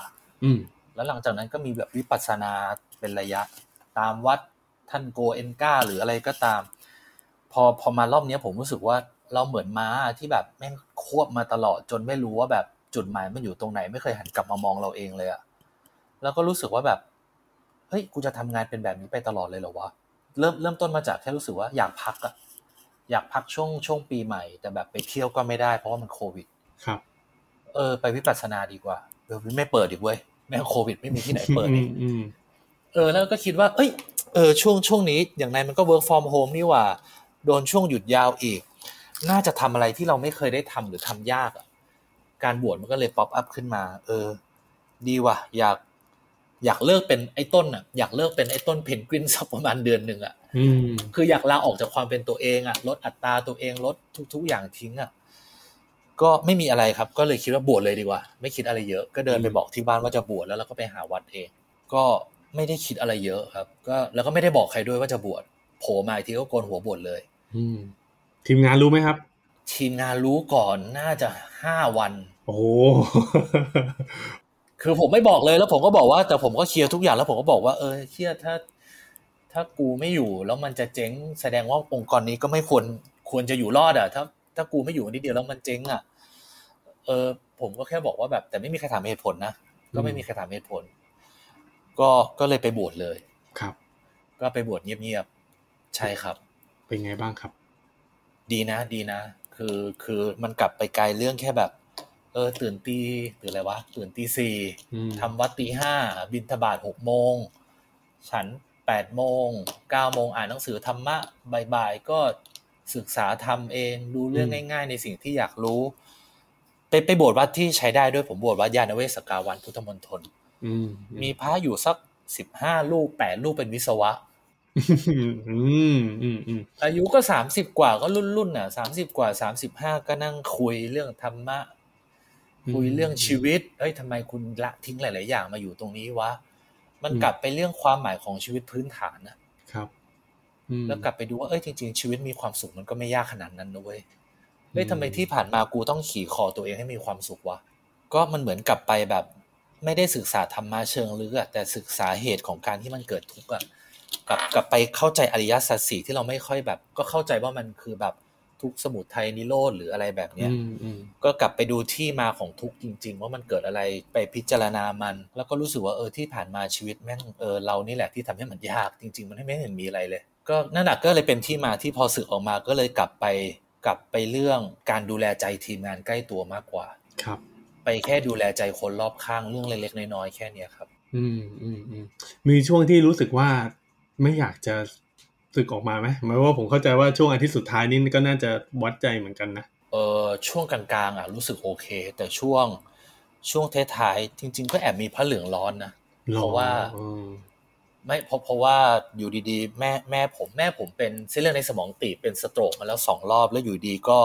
Speaker 1: อืม
Speaker 2: แล้วหลังจากนั้นก็มีแบบวิปัสสนาเป็นระยะ ตามวัดท่านโกเอนกาหรืออะไรก็ตาม พอพอมารอบเนี้ยผมรู้สึกว่าเราเหมือนม้าที่แบบแม่งควบมาตลอดจนไม่รู้ว่าแบบจุดหมายมันอยู่ตรงไหน ไม่เคยหันกลับมามองเราเองเลยอะแล้วก็รู้สึกว่าแบบเฮ้ยกูจะทำงานเป็นแบบนี้ไปตลอดเลยเหรอวะเริ่มเริ่มต้นมาจากแค่รู้สึกว่าอยากพักอะอยากพักช่วงช่วงปีใหม่ แต่แบบไปเที่ยวก็ไม่ได้เพราะว่ามันโควิด
Speaker 1: ครับ
Speaker 2: เออ ไปวิปัสสนาดีกว่าเออไม่เปิดอีกเว้ยแม่งโควิด ไม่มีที่ไหนเปิด
Speaker 1: อื
Speaker 2: นี่
Speaker 1: มอืม
Speaker 2: เออ แล้วก็คิดว่า เอ้ยเออช่วงช่วงนี้อย่างไรมันก็ work from home นี่หว่า โดนช่วงหยุดยาวอีก น่าจะทำอะไรที่เราไม่เคยได้ทำหรือทำยากอะการบวชมันก็เลยป๊อปอัพขึ้นมา เออ ดีว่ะ อยากอยากเลิกเป็นไอ้ต้นอะอยากเลิกเป็นไอ้ต้นเพนกวินสักประมาณเดือนหนึ่งอะ
Speaker 1: อืม
Speaker 2: คืออยากลาออกจากความเป็นตัวเองอะลดอัตราตัวเองลดทุก ๆ อย่างทิ้งอะก็ไม่มีอะไรครับ ก็เลยคิดว่าบวชเลยดีกว่า ไม่คิดอะไรเยอะ ก็เดินไปบอกที่บ้านว่าจะบวชแล้วเราก็ไปหาวัดเอง ก็ไม่ได้คิดอะไรเยอะครับ ก็แล้วก็ไม่ได้บอกใครด้วยว่าจะบวชโผล่มาอีกทีก็โกนหัวบวชเลย
Speaker 1: อืม ทีมงานรู้ไหมครับ
Speaker 2: ทีมงานรู้ก่อนน่าจะห้าวัน
Speaker 1: โอ้โห
Speaker 2: คือผมไม่บอกเลยแล้วผมก็บอกว่า แต่ผมก็เคลียร์ทุกอย่างแล้วผมก็บอกว่าเออเชี่ยถ้า ถ้ากูไม่อยู่ แล้วมันจะเจ๊งแสดงว่าองค์กรนี้ก็ไม่ควรควรจะอยู่รอดอะ ถ้า ถ้ากูไม่อยู่นิดเดียวแล้วมันเจ๊งอะ เออ ผมก็แค่บอกว่าแบบ แต่ไม่มีใครถามเหตุผลนะก็ไม่มีใครถามเหตุผล ก็ก็เลยไปบวชเลย
Speaker 1: ครับ
Speaker 2: ก็ไปบวชเงียบๆใช่ครับ
Speaker 1: เป็นไงบ้างครับ
Speaker 2: ดีนะ ดีนะ คือคือมันกลับไปไกลเรื่องแค่แบบ เออ ตื่นตีตื่นอะไรวะ ตื่นตีสี่
Speaker 1: อืม
Speaker 2: ทำวัดตีห้าบินทบาทหกโมง ฉันแปดโมงเก้าโมงอ่านหนังสือธรรมะบ่ายๆก็ศึกษาทำเองดูเรื่องง่าย ๆ ในสิ่งที่อยากรู้ ไปไปบวชวัดที่ใช้ได้ด้วยผมบวชวัดยานเวศกาวันพุทธมณฑล
Speaker 1: อืม
Speaker 2: มีพระอยู่สักสิบห้ารูปแปดรูปเป็นวิศวะ
Speaker 1: อืมอืมอืม
Speaker 2: อายุก็สามสิบกว่าก็รุ่นรุ่นน่ะสามสิบกว่าสามสิบห้าก็นั่งคุยเรื่องธรรมะ คุยเรื่องชีวิต เอ้ยทำไมคุณละทิ้งหลาย ๆ อย่างมาอยู่ตรงนี้วะมันกลับไปเรื่องความหมายของชีวิตพื้นฐานนะครับ
Speaker 1: อืม
Speaker 2: แล้วกลับไปดูว่าเอ้ยจริง ๆ ชีวิตมีความสุขมันก็ไม่ยากขนาดนั้นนะเว้ยเฮ้ยทำไมที่ผ่านมากูต้องขี่คอตัวเองให้มีความสุขวะก็มันเหมือนกลับไปแบบ ไม่ได้ศึกษาธรรมะเชิงลึกอะแต่ศึกษาเหตุของการที่มันเกิดทุกข์อะ กลับกลับไปเข้าใจอริยสัจสี่ที่เราไม่ค่อยแบบ ก็เข้าใจว่ามันคือแบบทุกข์สมุทัยนิโรธหรืออะไรแบบเนี้ย
Speaker 1: อืมอืม
Speaker 2: ก็กลับไปดูที่มาของทุกข์จริง ๆ ว่ามันเกิดอะไรไปพิจารณามัน แล้วก็รู้สึกว่าเออที่ผ่านมาชีวิตแม่งเออเรานี่แหละที่ทำให้มันยากจริง ๆ มันไม่เห็นมีอะไรเลย ก็นั่นแหละก็เลยเป็นที่มาที่พอสึกออกมาก็เลยกลับไปกลับไปเรื่องการดูแลใจทีมงานใกล้ตัวมากกว่า
Speaker 1: ครับ
Speaker 2: ไปแค่ดูแลใจคนรอบข้างเรื่องเล็กๆน้อยๆแค่เนี้ยครับ
Speaker 1: อืมอืมอืมมีช่วงที่รู้สึกว่า ไม่อยากจะสึกออกมาไหมหมายว่าผมเข้าใจว่าช่วงอาทิตย์สุดท้ายนี่ก็น่าจะวัดใจเหมือนกันนะ
Speaker 2: เออช่วงกลางๆอะรู้สึกโอเค แต่ช่วงช่วงท้ายๆจริง ๆ ก็แอบมีพระเหลืองร้อนนะเพราะว่า
Speaker 1: อืม
Speaker 2: ไม่เพราะเพราะว่าอยู่ดีๆ แม่แม่ผมแม่ผมเป็นเส้นเลือดในสมองตีบเป็นสโตรกมาแล้วสองรอบแล้วอยู่ดีก็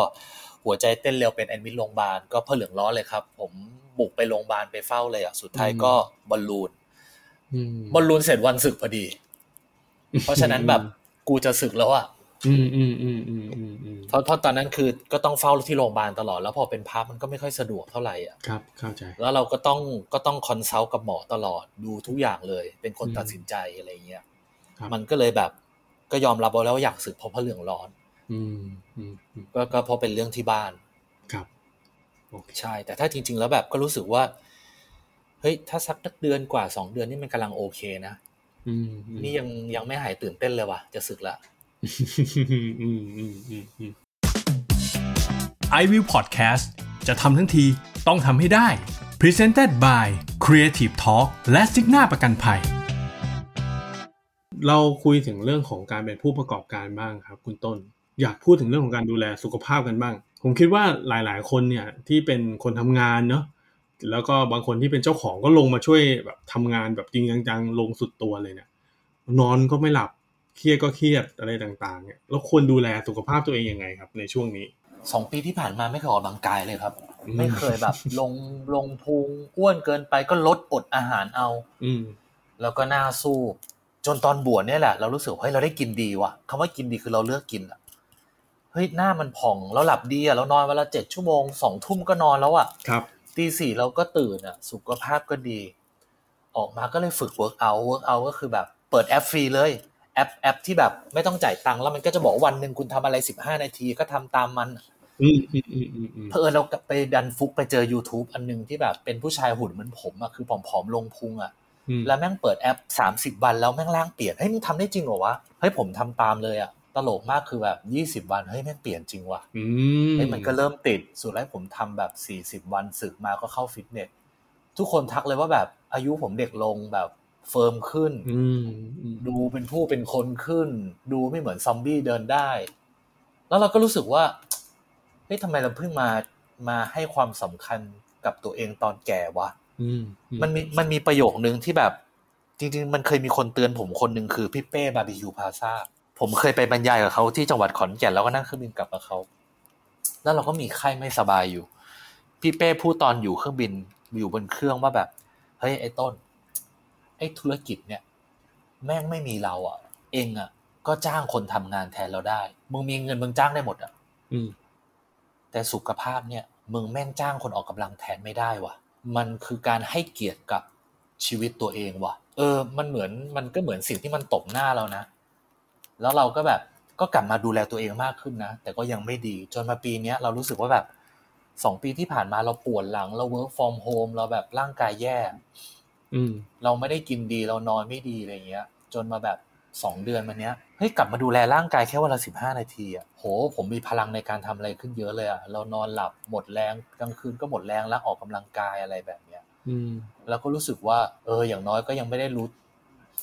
Speaker 2: หัวใจเต้นเร็วเป็น admit โรงพยาบาลก็ผ้าเหลืองร้อนเลยครับ ผมบุกไปโรงพยาบาลไปเฝ้าเลยอะสุดท้ายก็บอลลูน
Speaker 1: อืม
Speaker 2: บอลลูนเสร็จวันสึกพอดี เพราะฉะนั้นแบบกูจะสึกแล้วอะ
Speaker 1: อืมอืมอืมอืมอืมอืม
Speaker 2: เพราะเพราะตอนนั้นคือก็ต้องเฝ้าที่โรงพยาบาลตลอด แล้วพอเป็นพระมันก็ไม่ค่อยสะดวกเท่าไหร่อะ
Speaker 1: ครับเข้าใจ
Speaker 2: แล้วเราก็ต้องก็ต้อง consult กับหมอตลอดดูทุกอย่างเลย เป็นคน
Speaker 1: อืม
Speaker 2: ตัดสินใจอะไรเงี้ย
Speaker 1: ครับ
Speaker 2: มันก็เลยแบบก็ยอมรับเอาแล้วว่าอยากสึกเพราะพระเหลืองร้อน
Speaker 1: อืมอืมอืม
Speaker 2: ก็ก็เพราะเป็นเรื่องที่บ้าน
Speaker 1: ครับโอเค
Speaker 2: ใช่ แต่ถ้าจริง ๆ แล้วแบบก็รู้สึกว่า เฮ้ย ถ้าสักเดือนกว่าสองเดือนนี่มันกำลังโอเคนะ
Speaker 1: อืมอืม
Speaker 2: นี่ยังยังไม่หายตื่นเต้นเลยว่ะ จะสึกละ
Speaker 1: อืมอืมอืมอืมอืม
Speaker 3: i w วิว Podcast จะทำทั้งทีต้องทำให้ได้ Presented by Creative Talk และซิกหน้าประกันภัย
Speaker 1: เราคุยถึงเรื่องของการเป็นผู้ประกอบการบ้างครับ คุณต้น อยากพูดถึงเรื่องของการดูแลสุขภาพกันบ้าง ผมคิดว่าหลาย ๆ คนเนี่ยที่เป็นคนทำงานเนาะ แล้วก็บางคนที่เป็นเจ้าของก็ลงมาช่วยแบบทำงานแบบจริงจังๆลงสุดตัวเลยเนี่ย นอนก็ไม่หลับเครียดก็เครียดอะไรต่าง ๆ เนี่ยแล้วควรดูแลสุขภาพตัวเองยังไงครับ ในช่วงนี้
Speaker 2: สองปีที่ผ่านมาไม่เคยออกกำลังกายเลยครับ
Speaker 1: อืม
Speaker 2: ไม่เคยแบบลงลงพุงอ้วนเกินไปก็ลดอดอาหารเอา
Speaker 1: อืม
Speaker 2: แล้วก็หน้าซูบ จนตอนบวชเนี่ยแหละ เรารู้สึกว่าเฮ้ยเราได้กินดีว่ะคำว่ากินดีคือเราเลือกกินอะเฮ้ยหน้ามันผ่องเราหลับดีอะเรานอนเวลาเจ็ดชั่วโมงสองทุ่มก็นอนแล้วอะ
Speaker 1: ครับ
Speaker 2: ตีสี่เราก็ตื่นอะสุขภาพก็ดี ออกมาก็เลยฝึก work out work out ก็คือแบบ เปิดแอปฟรีเลย แอปแอปที่แบบไม่ต้องจ่ายตังค์แล้วมันก็จะบอกว่าวันหนึ่งคุณทำอะไรสิบห้านาทีก็ทำตามมัน
Speaker 1: อืมอืมอืมอืมอืม
Speaker 2: เพอเอิญเราไปดันฟลุกไปเจอ YouTube อันหนึ่งที่แบบเป็นผู้ชายหุ่นเหมือนผมอะคือผอมๆลงพุงอะ
Speaker 1: อืม
Speaker 2: แล้วแม่งเปิดแอป30วันแล้วแม่งร่างเปลี่ยนเฮ้ยมึงทำได้จริงเหรอวะเฮ้ยผมทำตามเลยอะ ตลกมากคือแบบ 20 วันเฮ้ยแม่งเปลี่ยนจริงว่ะ
Speaker 1: อืม
Speaker 2: เฮ้ยมันก็เริ่มติดสุดท้ายผมทำแบบ 40 วันสึกมาก็เข้าฟิตเนสทุกคนทักเลยว่าแบบอายุผมเด็กลงแบบ firm ขึ้น
Speaker 1: อืมอืม
Speaker 2: ดูเป็นผู้เป็นคนขึ้น ดูไม่เหมือนซอมบี้เดินได้ แล้วเราก็รู้สึกว่าเฮ้ยทำไมเราเพิ่งมามาให้ความสำคัญกับตัวเองตอนแก่วะ
Speaker 1: อืม
Speaker 2: มันมีมันมีประโยคนึงที่แบบ จริง ๆ มันเคยมีคนเตือนผมคนหนึ่งคือพี่เป้บาร์บีคิวพาซา ผมเคยไปบรรยายกับเขาที่จังหวัดขอนแก่นแล้วก็นั่งเครื่องบินกลับกับเขาแล้วเราก็มีไข้ไม่สบายอยู่ พี่เป้พูดตอนอยู่เครื่องบินอยู่บนเครื่องว่าแบบ เฮ้ยไอ้ต้น ไอ้ธุรกิจเนี่ย แม่งไม่มีเราอะ เองอะ ก็จ้างคนทำงานแทนเราได้ มึงมีเงินมึงจ้างได้หมดอะ
Speaker 1: อืม
Speaker 2: แต่สุขภาพเนี่ย มึงแม่งจ้างคนออกกำลังแทนไม่ได้วะมันคือการให้เกียรติกับชีวิตตัวเองวะเออ มันเหมือนมันก็เหมือนสิ่งที่มันตบหน้าเรานะ แล้วเราก็แบบก็กลับมาดูแลตัวเองมากขึ้นนะ แต่ก็ยังไม่ดีจนมาปีเนี้ยเรารู้สึกว่าแบบสองปีที่ผ่านมาเราปวดหลัง เรา work from home เราแบบร่างกายแย่
Speaker 1: อืม
Speaker 2: เราไม่ได้กินดีเรานอนไม่ดีอะไรเงี้ย จนมาแบบสองเดือนมาเนี้ยเฮ้ยกลับมาดูแลร่างกายแค่วันละสิบห้านาทีอะโห ผมมีพลังในการทำอะไรขึ้นเยอะเลยอะเรานอนหลับหมดแรงกลางคืนก็หมดแรงแล้วออกกำลังกายอะไรแบบเนี้ย
Speaker 1: อืม
Speaker 2: แล้วก็รู้สึกว่า เออ อย่างน้อยก็ยังไม่ได้รู้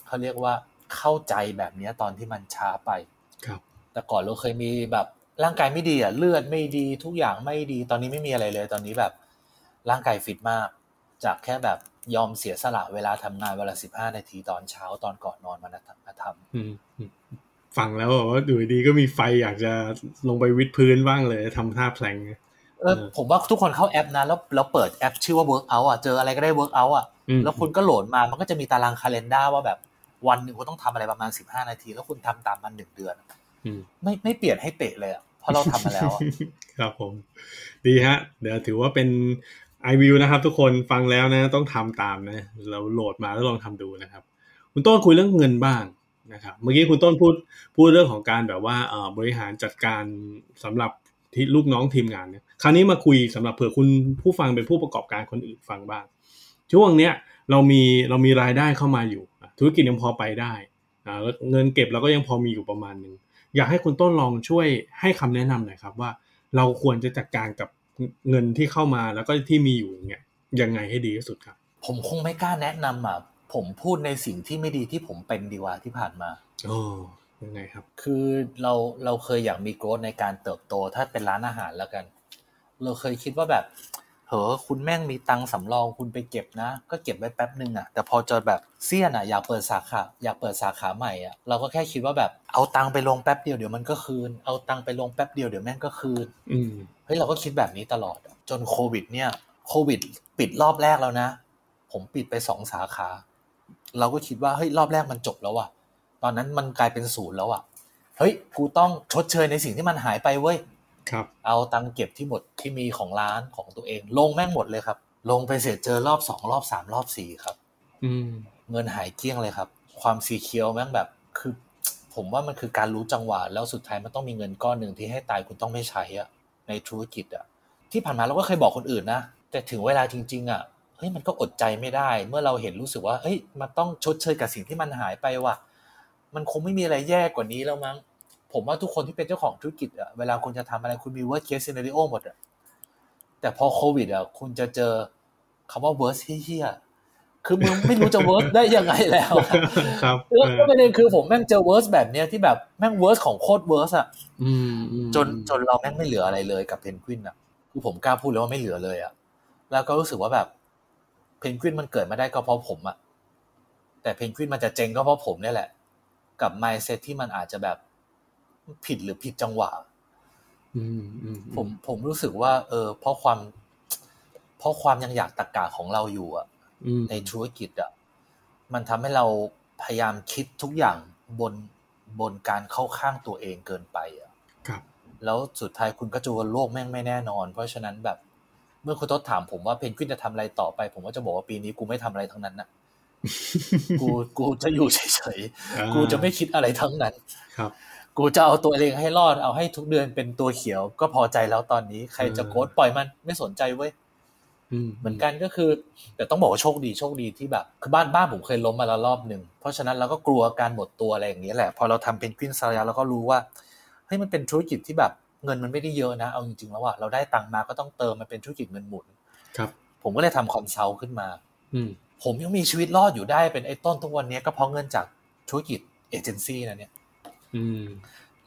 Speaker 2: เขาเรียกว่า เข้าใจแบบเนี้ยตอนที่มันช้าไป
Speaker 1: ครับ
Speaker 2: แต่ก่อนเราเคยมีแบบร่างกายไม่ดีอะเลือดไม่ดีทุกอย่างไม่ดี ตอนนี้ไม่มีอะไรเลย ตอนนี้แบบ ร่างกายฟิตมาก จากแค่แบบยอมเสียสละเวลาทำงานเวลาสิบห้านาทีตอนเช้าตอนก่อนนอนมานะมาทำ
Speaker 1: อืมอืมฟังแล้วแบบว่าอยู่ดีก็มีไฟอยากจะลงไปวิดพื้นบ้างเลยทำท่าแพลง
Speaker 2: เออผมว่าทุกคนเข้าแอปนะแล้วแล้วเปิดแอปชื่อว่า workout อะเจออะไรก็ได้ workout อะ
Speaker 1: อืม
Speaker 2: แล้วคุณก็โหลดมามันก็จะมีตารางคาล endar ว่าแบบ วันหนึ่งคุณต้องทำอะไรประมาณสิบห้านาที แล้วคุณทำตามมันหนึ่งเดือน
Speaker 1: อืม
Speaker 2: ไม่ไม่เปลี่ยนให้เป๊ะเลยอะเพราะเราทำมาแล้วอะ
Speaker 1: ครับผม ดีฮะ เดี๋ยวถือว่าเป็นไอวิวนะครับ ทุกคนฟังแล้วนะ ต้องทำตามนะ เราโหลดมาแล้วลองทำดูนะครับ คุณต้นคุยเรื่องเงินบ้างนะครับ เมื่อกี้คุณต้นพูดพูดเรื่องของการแบบว่าเอ่อบริหารจัดการสำหรับที่ลูกน้องทีมงานเนี่ยคราวนี้มาคุยสำหรับเผื่อคุณผู้ฟังเป็นผู้ประกอบการคนอื่นฟังบ้าง ช่วงเนี้ยเรามีเรามีรายได้เข้ามาอยู่อะ ธุรกิจยังพอไปได้อ่าแล้วเงินเก็บเราก็ยังพอมีอยู่ประมาณหนึ่งอยากให้คุณต้นลองช่วยให้คำแนะนำหน่อยครับว่า เราควรจะจัดการกับเงินที่เข้ามาแล้วก็ที่มีอยู่อย่างเงี้ยยังไงให้ดีที่สุดครับ
Speaker 2: ผมคงไม่กล้าแนะนำอะผมพูดในสิ่งที่ไม่ดีที่ผมเป็นดีกว่าที่ผ่านมา
Speaker 1: โอ้ยังไงครับ
Speaker 2: คือเราเราเคยอยากมีโกรธในการเติบโตถ้าเป็นร้านอาหารแล้วกัน เราเคยคิดว่าแบบ เหอคุณแม่งมีตังค์สำรองคุณไปเก็บนะ ก็เก็บไว้แป๊บหนึ่งอะแต่พอเจอแบบเสี้ยนอะอยากเปิดสาขาอยากเปิดสาขาใหม่อะเราก็แค่คิดว่าแบบเอาตังค์ไปลงแป๊บเดียวเดี๋ยวมันก็คืน เอาตังค์ไปลงแป๊บเดียวเดี๋ยวแม่งก็คืน
Speaker 1: อืม
Speaker 2: เฮ้ยเราก็คิดแบบนี้ตลอดอะจนโควิด เนี่ยโควิด ปิดรอบแรกแล้วนะ ผมปิดไปสองสาขา เราก็คิดว่าเฮ้ยรอบแรกมันจบแล้วอะตอนนั้นมันกลายเป็นศูนย์แล้วอะเฮ้ยกูต้องชดเชยในสิ่งที่มันหายไปเว้ย
Speaker 1: ครับ
Speaker 2: เอาตังค์เก็บที่หมดที่มีของร้านของตัวเอง ลงแม่งหมดเลยครับ ลงไปเสร็จเจอรอบสองรอบสามรอบสี่ครับ
Speaker 1: อืม
Speaker 2: เงินหายเกลี้ยงเลยครับ ความสีเขียวแม่งแบบคือ ผมว่ามันคือการรู้จังหวะแล้วสุดท้ายมันต้องมีเงินก้อนหนึ่งที่ให้ตายคุณต้องไม่ใช้อะในธุรกิจอะที่ผ่านมาเราก็เคยบอกคนอื่นนะแต่ถึงเวลาจริง ๆอะเฮ้ยมันก็อดใจไม่ได้ เมื่อเราเห็นรู้สึกว่าเฮ้ยมันต้องชดเชยกับสิ่งที่มันหายไปว่ะมันคงไม่มีอะไรแย่กว่านี้แล้วมั้ง ผมว่าทุกคนที่เป็นเจ้าของธุรกิจอะเวลาคุณจะทำอะไรคุณมี worst case scenario หมดอะแต่พอโควิดอะคุณจะเจอคำว่า worst เหี้ยๆคือมึงไม่รู้จะ worst ได้ยังไงแล้วอะ
Speaker 1: ครับ
Speaker 2: แล้วก็ประเด็นคือผมแม่งเจอ worst แบบเนี้ยที่แบบแม่ง worst ของโคตร worst อะ
Speaker 1: อืมอืม
Speaker 2: จนจนเราแม่งไม่เหลืออะไรเลยกับเพนกวินอะคือผมกล้าพูดเลยว่าไม่เหลือเลยอะแล้วก็รู้สึกว่าแบบเพนกวินมันเกิดมาได้ก็เพราะผมอะแต่เพนกวินมันจะเจ๊งก็เพราะผมเนี่ยแหละ กับ mindset ที่มันอาจจะแบบ ผิดหรือผิดจังหวะ
Speaker 1: อืมอืม
Speaker 2: ผมผมรู้สึกว่า เออ เพราะความ เพราะความยังอยากตะกาของเราอยู่อะ
Speaker 1: อืม
Speaker 2: ในธุรกิจอะมันทำให้เราพยายามคิดทุกอย่างบนบนการเข้าข้างตัวเองเกินไปอะ
Speaker 1: ครับ
Speaker 2: แล้วสุดท้ายคุณก็จะว่าโลกแม่งไม่แน่นอน เพราะฉะนั้นแบบ เมื่อคุณทศถามผมว่าเพนกวินจะทำอะไรต่อไป ผมก็จะบอกว่าปีนี้กูไม่ทำอะไรทั้งนั้นน่ะกูกูจะอยู่เฉย
Speaker 1: อ่า
Speaker 2: ๆกูจะไม่คิดอะไรทั้งนั้น
Speaker 1: ครับ
Speaker 2: กูจะเอาตัวเองให้รอดเอาให้ทุกเดือนเป็นตัวเขียวก็พอใจแล้วตอนนี้ ใครจะ
Speaker 1: อืม
Speaker 2: โค้ดปล่อยมันไม่สนใจเว้ย
Speaker 1: อืม
Speaker 2: เหมือนกันก็คือ แต่ต้องบอกว่าโชคดีโชคดีที่แบบคือบ้านบ้านผมเคยล้มมาแล้วรอบหนึ่งเพราะฉะนั้นเราก็กลัวการหมดตัวอะไรอย่างนี้ยแหละ พอเราทำเป็นควินซายาเราก็รู้ว่าเฮ้ยมันเป็นธุรกิจที่แบบเงินมันไม่ได้เยอะนะเอาจริงๆแล้วอะเราได้ตังค์มาก็ต้องเติมมันเป็นธุรกิจเงินหมุน
Speaker 1: ครับ
Speaker 2: ผมก็เลยทำ consult ขึ้นมา
Speaker 1: อืม
Speaker 2: ผมยังมีชีวิตรอดอยู่ได้เป็นไอ้ต้นทุกวันนี้ก็เพราะเงินจากธุรกิจเอเจนซี่นะเนี่ย
Speaker 1: อืม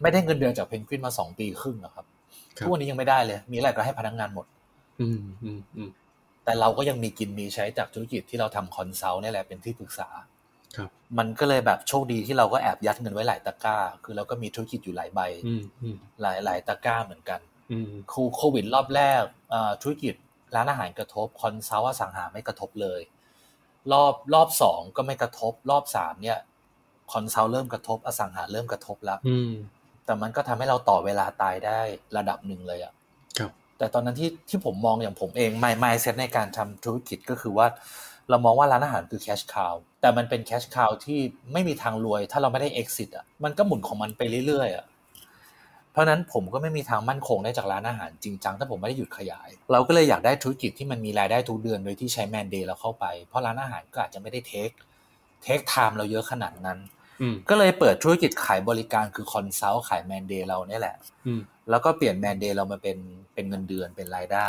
Speaker 2: ไม่ได้เงินเดือนจากเพนกวินมาสองปีครึ่งหรอกครับ
Speaker 1: ครับ
Speaker 2: ทุกวันนี้ยังไม่ได้เลย มีอะไรก็ให้พนักงานหมด
Speaker 1: อืมอืมอืม
Speaker 2: แต่เราก็ยังมีกินมีใช้จากธุรกิจที่เราทำ consult นี่แหละเป็นที่ปรึกษา
Speaker 1: ครับ
Speaker 2: มันก็เลยแบบโชคดีที่เราก็แอบยัดเงินไว้หลายตะกร้า คือเราก็มีธุรกิจอยู่หลายใบ
Speaker 1: อืมอืม
Speaker 2: หลายหลายตะกร้าเหมือนกัน
Speaker 1: อืม
Speaker 2: โคโควิดรอบแรกอ่าธุรกิจร้านอาหารกระทบ consult อสังหาไม่กระทบเลย รอบรอบสองก็ไม่กระทบ รอบสามเนี่ย consult เริ่มกระทบอสังหาเริ่มกระทบแล้ว
Speaker 1: อืม
Speaker 2: แต่มันก็ทำให้เราต่อเวลาตายได้ระดับหนึ่งเลยอะ
Speaker 1: ครับ
Speaker 2: แต่ตอนนั้นที่ที่ผมมองอย่างผมเอง mind mindset ในการทำธุรกิจก็คือว่า เรามองว่าร้านอาหารคือ cash cow แต่มันเป็น cash cow ที่ไม่มีทางรวย ถ้าเราไม่ได้ exit อะมันก็หมุนของมันไปเรื่อยๆอะเพราะฉะนั้นผมก็ไม่มีทางมั่นคงได้จากร้านอาหารจริงจังถ้าผมไม่ได้หยุดขยาย เราก็เลยอยากได้ธุรกิจที่มันมีรายได้ทุกเดือนโดยที่ใช้ man-day เราเข้าไป เพราะร้านอาหารก็อาจจะไม่ได้ take take time เราเยอะขนาดนั้น
Speaker 1: อืม
Speaker 2: ก็เลยเปิดธุรกิจขายบริการคือ consult ขาย man-day เราเนี่ยแหละ
Speaker 1: อืม
Speaker 2: แล้วก็เปลี่ยน man-day เรามาเป็นเป็นเงินเดือนเป็นรายได้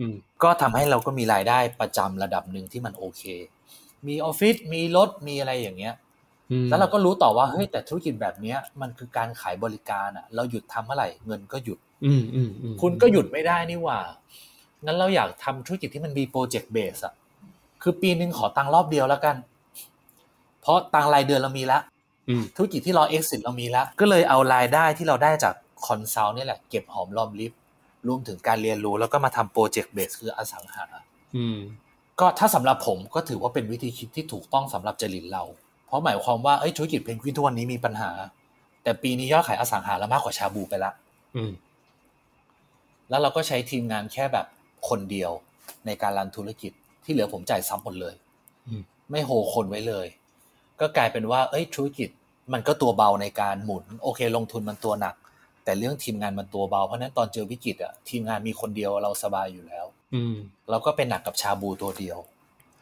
Speaker 1: อืม
Speaker 2: ก็ทำให้เราก็มีรายได้ประจำระดับหนึ่งที่มันโอเค มีออฟฟิศมีรถมีอะไรอย่างเงี้ย
Speaker 1: อืม
Speaker 2: แล้วเราก็รู้ต่อว่าเฮ้ยแต่ธุรกิจแบบเนี้ย มันคือการขายบริการอะเราหยุดทำเมื่อไหร่เงินก็หยุด
Speaker 1: อืมอืมอืม
Speaker 2: คุณก็หยุดไม่ได้นี่หว่างั้นเราอยากทำธุรกิจที่มันมี project base อะคือปีหนึ่งขอตังค์รอบเดียวแล้วกัน เพราะตังค์รายเดือนเรามีละ
Speaker 1: อืม
Speaker 2: ธุรกิจที่รอ exit เรามีแล้ว ก็เลยเอารายได้ที่เราได้จาก consult นี่แหละเก็บหอมรอมริบรวมถึงการเรียนรู้แล้วก็มาทำ project base คืออสังหา
Speaker 1: อืม
Speaker 2: ก็ถ้าสำหรับผมก็ถือว่าเป็นวิธีคิดที่ถูกต้องสำหรับจริตเรา เพราะหมายความว่าเอ้ยธุรกิจเพนกวินทุกวันนี้มีปัญหา แต่ปีนี้ยอดขายอสังหาแล้วมากกว่าชาบูไปละ
Speaker 1: อืม
Speaker 2: แล้วเราก็ใช้ทีมงานแค่แบบคนเดียวในการรันธุรกิจที่เหลือผมจ่ายซ้ำหมดเลย
Speaker 1: อืม
Speaker 2: ไม่โฮคนไว้เลย ก็กลายเป็นว่าเอ้ยธุรกิจมันก็ตัวเบาในการหมุน โอเค ลงทุนมันตัวหนัก แต่เรื่องทีมงานมันตัวเบา เพราะฉะนั้นตอนเจอวิกฤตอะทีมงานมีคนเดียวเราสบายอยู่แล้ว
Speaker 1: อืม
Speaker 2: เราก็เป็นหนักกับชาบูตัวเดียว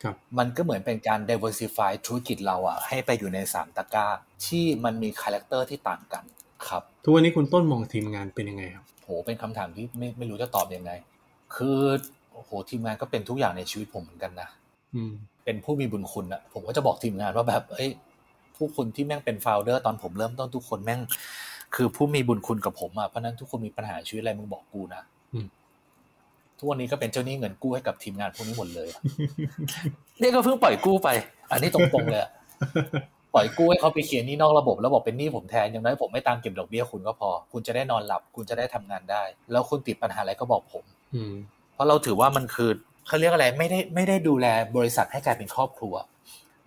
Speaker 1: ครับ
Speaker 2: มันก็เหมือนเป็นการ diversify ธุรกิจเราอะให้ไปอยู่ในสามตะกร้า ที่มันมี character ที่ต่างกันครับ
Speaker 1: ทุกวันนี้คุณต้นมองทีมงานเป็นยังไงครับ
Speaker 2: โหเป็นคำถามที่ไม่ไม่รู้จะตอบยังไง คือโหทีมงานก็เป็นทุกอย่างในชีวิตผมเหมือนกันนะ
Speaker 1: อืม
Speaker 2: เป็นผู้มีบุญคุณอะผมก็จะบอกทีมงานว่าแบบเอ้ยพวกคุณที่แม่งเป็น founder ตอนผมเริ่มต้นทุกคนแม่ง คือผู้มีบุญคุณกับผมอะเพราะฉะนั้นทุกคนมีปัญหาชีวิตอะไรมึงบอกกูนะ
Speaker 1: อืม
Speaker 2: ทุกวันนี้ก็เป็นเจ้าหนี้เงินกู้ให้กับทีมงานพวกนี้หมดเลยอะเนี่ยก็เพิ่งปล่อยกู้ไป อันนี้ตรงๆเลยอะปล่อยกู้ให้เขาไปเคลียร์หนี้นอกระบบแล้วบอกเป็นหนี้ผมแทนอย่างน้อยผมไม่ตามเก็บดอกเบี้ยคุณก็พอ คุณจะได้นอนหลับ คุณจะได้ทำงานได้ แล้วคุณติดปัญหาอะไรก็บอกผม
Speaker 1: อืม
Speaker 2: เพราะเราถือว่ามันคือ เขาเรียกอะไรไม่ได้ไม่ได้ดูแลบริษัทให้กลายเป็นครอบครัว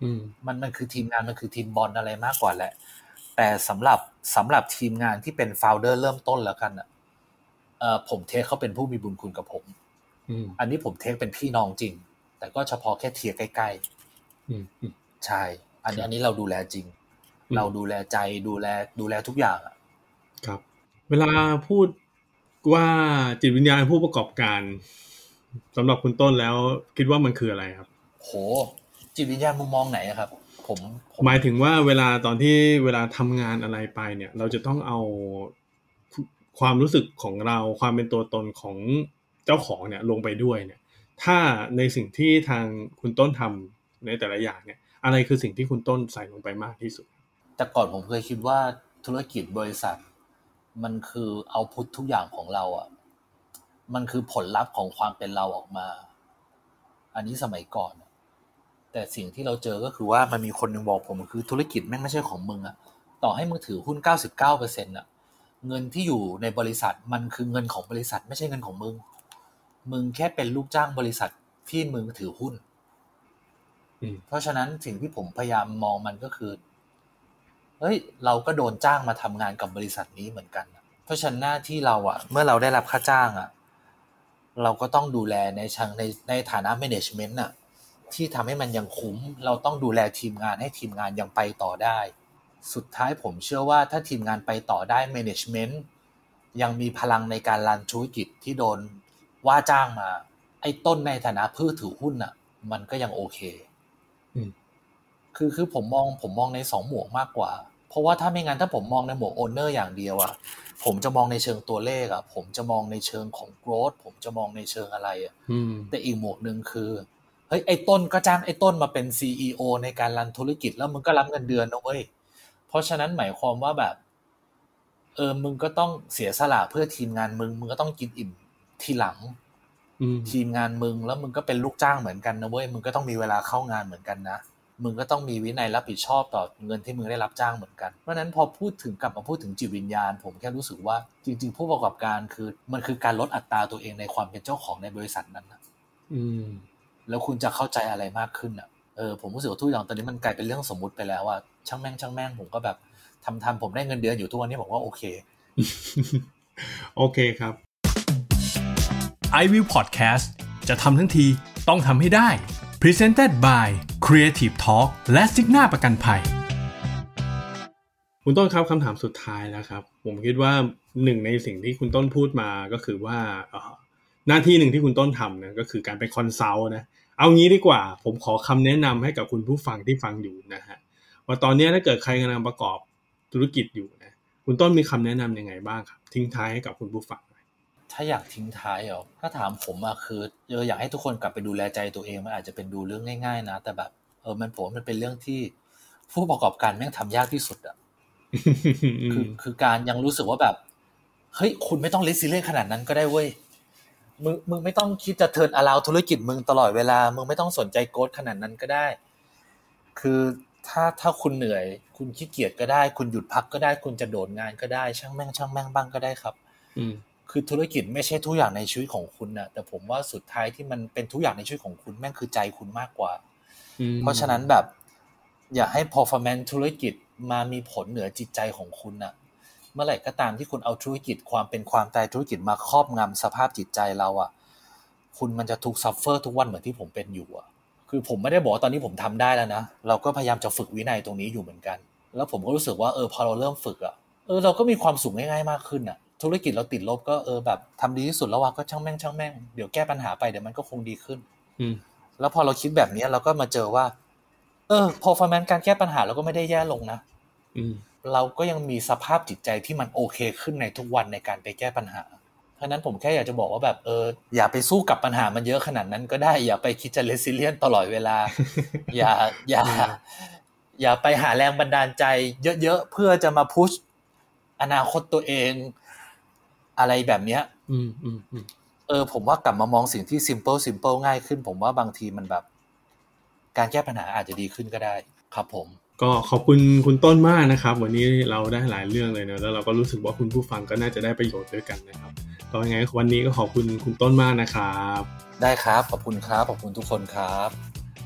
Speaker 1: อืม
Speaker 2: มันมันคือทีมงานมันคือทีมบอลอะไรมากกว่าแหละ แต่สำหรับสำหรับทีมงานที่เป็น founder เริ่มต้นแล้วกันอะเอ่อผม take เขาเป็นผู้มีบุญคุณกับผม
Speaker 1: อืม
Speaker 2: อันนี้ผม take เป็นพี่น้องจริง แต่ก็เฉพาะแค่ tier ใกล้
Speaker 1: อืมอืม
Speaker 2: ๆใช่ อันนี้อันนี้เราดูแลจริง
Speaker 1: อืม
Speaker 2: เราดูแลใจดูแลดูแลทุกอย่างอะ
Speaker 1: ครับ เวลาพูดว่าจิตวิญญาณผู้ประกอบการ สำหรับคุณต้นแล้วคิดว่ามันคืออะไรครับ
Speaker 2: โห จิตวิญญาณมุมมองไหนอะครับผมผม
Speaker 1: หมายถึงว่าเวลาตอนที่เวลาทำงานอะไรไปเนี่ย เราจะต้องเอาความรู้สึกของเราความเป็นตัวตนของเจ้าของเนี่ยลงไปด้วยเนี่ย ถ้าในสิ่งที่ทางคุณต้นทำในแต่ละอย่างเนี่ย อะไรคือสิ่งที่คุณต้นใส่ลงไปมากที่สุด
Speaker 2: แต่ก่อนผมเคยคิดว่าธุรกิจบริษัท มันคือเอาพุททุกอย่างของเราอะ มันคือผลลัพธ์ของความเป็นเราออกมา อันนี้สมัยก่อนอะแต่สิ่งที่เราเจอก็คือว่ามันมีคนหนึ่งบอกผมคือธุรกิจแม่งไม่ใช่ของมึงอะต่อให้มึงถือหุ้น 99%อะเงินที่อยู่ในบริษัทมันคือเงินของบริษัท ไม่ใช่เงินของมึง มึงแค่เป็นลูกจ้างบริษัทที่มึงถือหุ้น
Speaker 1: อืม
Speaker 2: เพราะฉะนั้นสิ่งที่ผมพยายามมองมันก็คือ เฮ้ย เราก็โดนจ้างมาทำงานกับบริษัทนี้เหมือนกันอะเพราะฉะนั้นหน้าที่เราอะเมื่อเราได้รับค่าจ้างอะ เราก็ต้องดูแลในเชิงในในฐานะ management อะที่ทำให้มันยังคุ้ม เราต้องดูแลทีมงานให้ทีมงานยังไปต่อได้ สุดท้ายผมเชื่อว่าถ้าทีมงานไปต่อได้ management ยังมีพลังในการรันธุรกิจที่โดนว่าจ้างมา ไอ้ต้นในฐานะผู้ถือหุ้นอะมันก็ยังโอเค
Speaker 1: อืม
Speaker 2: คือคือผมมองผมมองในสองหมวกมากกว่า เพราะว่าถ้าไม่งั้นถ้าผมมองในหมวกโอนเนอร์อย่างเดียวอะผมจะมองในเชิงตัวเลขอะผมจะมองในเชิงของ growth ผมจะมองในเชิงอะไรอะ
Speaker 1: อืม
Speaker 2: แต่อีกหมวกหนึ่งคือเฮ้ยไอ้ต้นก็จ้างไอ้ต้นมาเป็น CEO ในการรันธุรกิจแล้วมึงก็รับเงินเดือนนะเว้ยเพราะฉะนั้นหมายความว่าแบบ เออมึงก็ต้องเสียสละเพื่อทีมงานมึงมึงก็ต้องกินอิ่มทีหลัง
Speaker 1: อืม
Speaker 2: ทีมงานมึงแล้วมึงก็เป็นลูกจ้างเหมือนกันนะเว้ยมึงก็ต้องมีเวลาเข้างานเหมือนกันนะ มึงก็ต้องมีวินัยรับผิดชอบต่อเงินที่มึงได้รับจ้างเหมือนกัน เพราะฉะนั้นพอพูดถึงกลับมาพูดถึงจิตวิญญาณ ผมแค่รู้สึกว่าจริง ๆ ผู้ประกอบการคือ มันคือการลดอัตราตัวเองในความเป็นเจ้าของในบริษัทนั้นนะ
Speaker 1: อืม
Speaker 2: แล้วคุณจะเข้าใจอะไรมากขึ้นอะเออผมรู้สึกว่าทุกอย่างตอนนี้มันกลายเป็นเรื่องสมมุติไปแล้วว่าช่างแม่งช่างแม่งผมก็แบบทำทำผมได้เงินเดือนอยู่ทุกวันนี้ผมว่าโอเค
Speaker 1: โอเคครับ
Speaker 3: i w i l l Podcast จะทำทั้งทีต้องทำให้ได้ Presented by Creative Talk และ Signa ประกันภัย
Speaker 1: คุณต้นครับคำถามสุดท้ายแล้วครับ ผมคิดว่าหนึ่งในสิ่งที่คุณต้นพูดมาก็คือว่าหน้าที่หนึ่งที่คุณต้นทำนะก็คือการเป็นคอนซัลท์นะเอางี้ดีกว่า ผมขอคำแนะนำให้กับคุณผู้ฟังที่ฟังอยู่นะฮะว่าตอนนี้ถ้าเกิดใครกำลังประกอบธุรกิจอยู่นะคุณต้นมีคำแนะนํำยังไงบ้างครับ ทิ้งท้ายให้กับคุณผู้ฟัง
Speaker 2: ถ้าอยากทิ้งท้ายเหรอถ้าถามผมอะคือเอออยากให้ทุกคนกลับไปดูแลใจตัวเองมันอาจจะเป็นดูเรื่องง่าย ๆ นะ แต่แบบเออมันผมมันเป็นเรื่องที่ผู้ประกอบการแม่งทำยากที่สุดอะคือคือการยังรู้สึกว่าแบบเฮ้ยคุณไม่ต้องลิซิเลียนขนาดนั้นก็ได้เว้ยมึงมึงไม่ต้องคิดจะเทิร์นอลาวธุรกิจมึงตลอดเวลา มึงไม่ต้องสนใจโกดขนาดนั้นก็ได้ คือถ้าถ้าคุณเหนื่อย คุณขี้เกียจก็ได้ คุณหยุดพักก็ได้ คุณจะโดดงานก็ได้ ช่างแม่งช่างแม่งบ้างก็ได้ครับ
Speaker 1: อืม
Speaker 2: คือธุรกิจไม่ใช่ทุกอย่างในชีวิตของคุณนะแต่ผมว่าสุดท้ายที่มันเป็นทุกอย่างในชีวิตของคุณแม่งคือใจคุณมากกว่า
Speaker 1: อืม
Speaker 2: เพราะฉะนั้นแบบ อย่าให้ performance ธุรกิจมามีผลเหนือจิตใจของคุณน่ะเมื่อไหร่ก็ตามที่คุณเอาธุรกิจความเป็นความตายธุรกิจมาครอบงำสภาพจิตใจเราอะ คุณมันจะทุกข์ suffer ทุกวันเหมือนที่ผมเป็นอยู่อะคือผมไม่ได้บอกว่าตอนนี้ผมทำได้แล้วนะ เราก็พยายามจะฝึกวินัยตรงนี้อยู่เหมือนกัน แล้วผมก็รู้สึกว่าเออพอเราเริ่มฝึกอะเออเราก็มีความสุขง่ายๆมากขึ้นอะ ธุรกิจเราติดลบก็เออแบบทำดีที่สุดแล้วว่ะก็ช่างแม่งช่างแม่งเดี๋ยวแก้ปัญหาไปเดี๋ยวมันก็คงดีขึ้น
Speaker 1: อืม
Speaker 2: แล้วพอเราคิดแบบนี้เราก็มาเจอว่า เออ performance การแก้ปัญหาเราก็ไม่ได้แย่ลงนะ
Speaker 1: อืม
Speaker 2: เราก็ยังมีสภาพจิตใจที่มันโอเคขึ้นในทุกวันในการไปแก้ปัญหา เพราะฉะนั้นผมแค่อยากจะบอกว่าแบบเอออย่าไปสู้กับปัญหามันเยอะขนาดนั้นก็ได้ อย่าไปคิดจะเลซิเลียนตลอดเวลา อย่าอย่า อย่าไปหาแรงบันดาลใจ เยอะๆเพื่อจะมาพุชอนาคตตัวเอง อะไรแบบเนี้ย
Speaker 1: อืมอืมอืม
Speaker 2: เออ ผมว่ากลับมามองสิ่งที่ simple simple ง่ายขึ้น ผมว่าบางทีมันแบบ การแก้ปัญหาอาจจะดีขึ้นก็ได้ ครับผม
Speaker 1: ก็ขอบคุณคุณต้นมากนะครับ วันนี้เราได้หลายเรื่องเลยเนอะแล้วเราก็รู้สึกว่าคุณผู้ฟังก็น่าจะได้ประโยชน์ด้วยกันนะครับก็ยังไงวันนี้ก็ขอบคุณคุณต้นมากนะครับ
Speaker 2: ได้ครับขอบคุณครับขอบคุณทุกคนครับ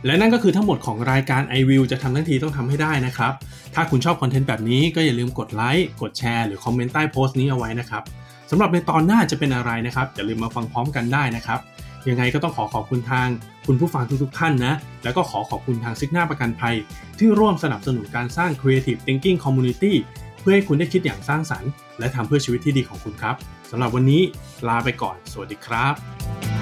Speaker 1: และนั่นก็คือทั้งหมดของรายการ i w วิวจะทำทั้งทีต้องทำให้ได้นะครับ ถ้าคุณชอบคอนเทนต์แบบนี้ก็อย่าลืมกดไลค์ กดแชร์ หรือคอมเมนต์ใต้โพสต์นี้เอาไว้นะครับ สำหรับในตอนหน้าจะเป็นอะไรนะครับ อย่าลืมมาฟังพร้อมกันได้นะครับ ยังไงก็ต้องขอขอบคุณทางคุณผู้ฟังทุกๆท่านนะ แล้วก็ขอขอบคุณทางซิกหน้าประกันภัย ที่ร่วมสนับสนุนการสร้าง Creative Thinking Community เพื่อให้คุณได้คิดอย่างสร้างสรรค์ และทำเพื่อชีวิตที่ดีของคุณครับสำหรับวันนี้ลาไปก่อน สวัสดีครับ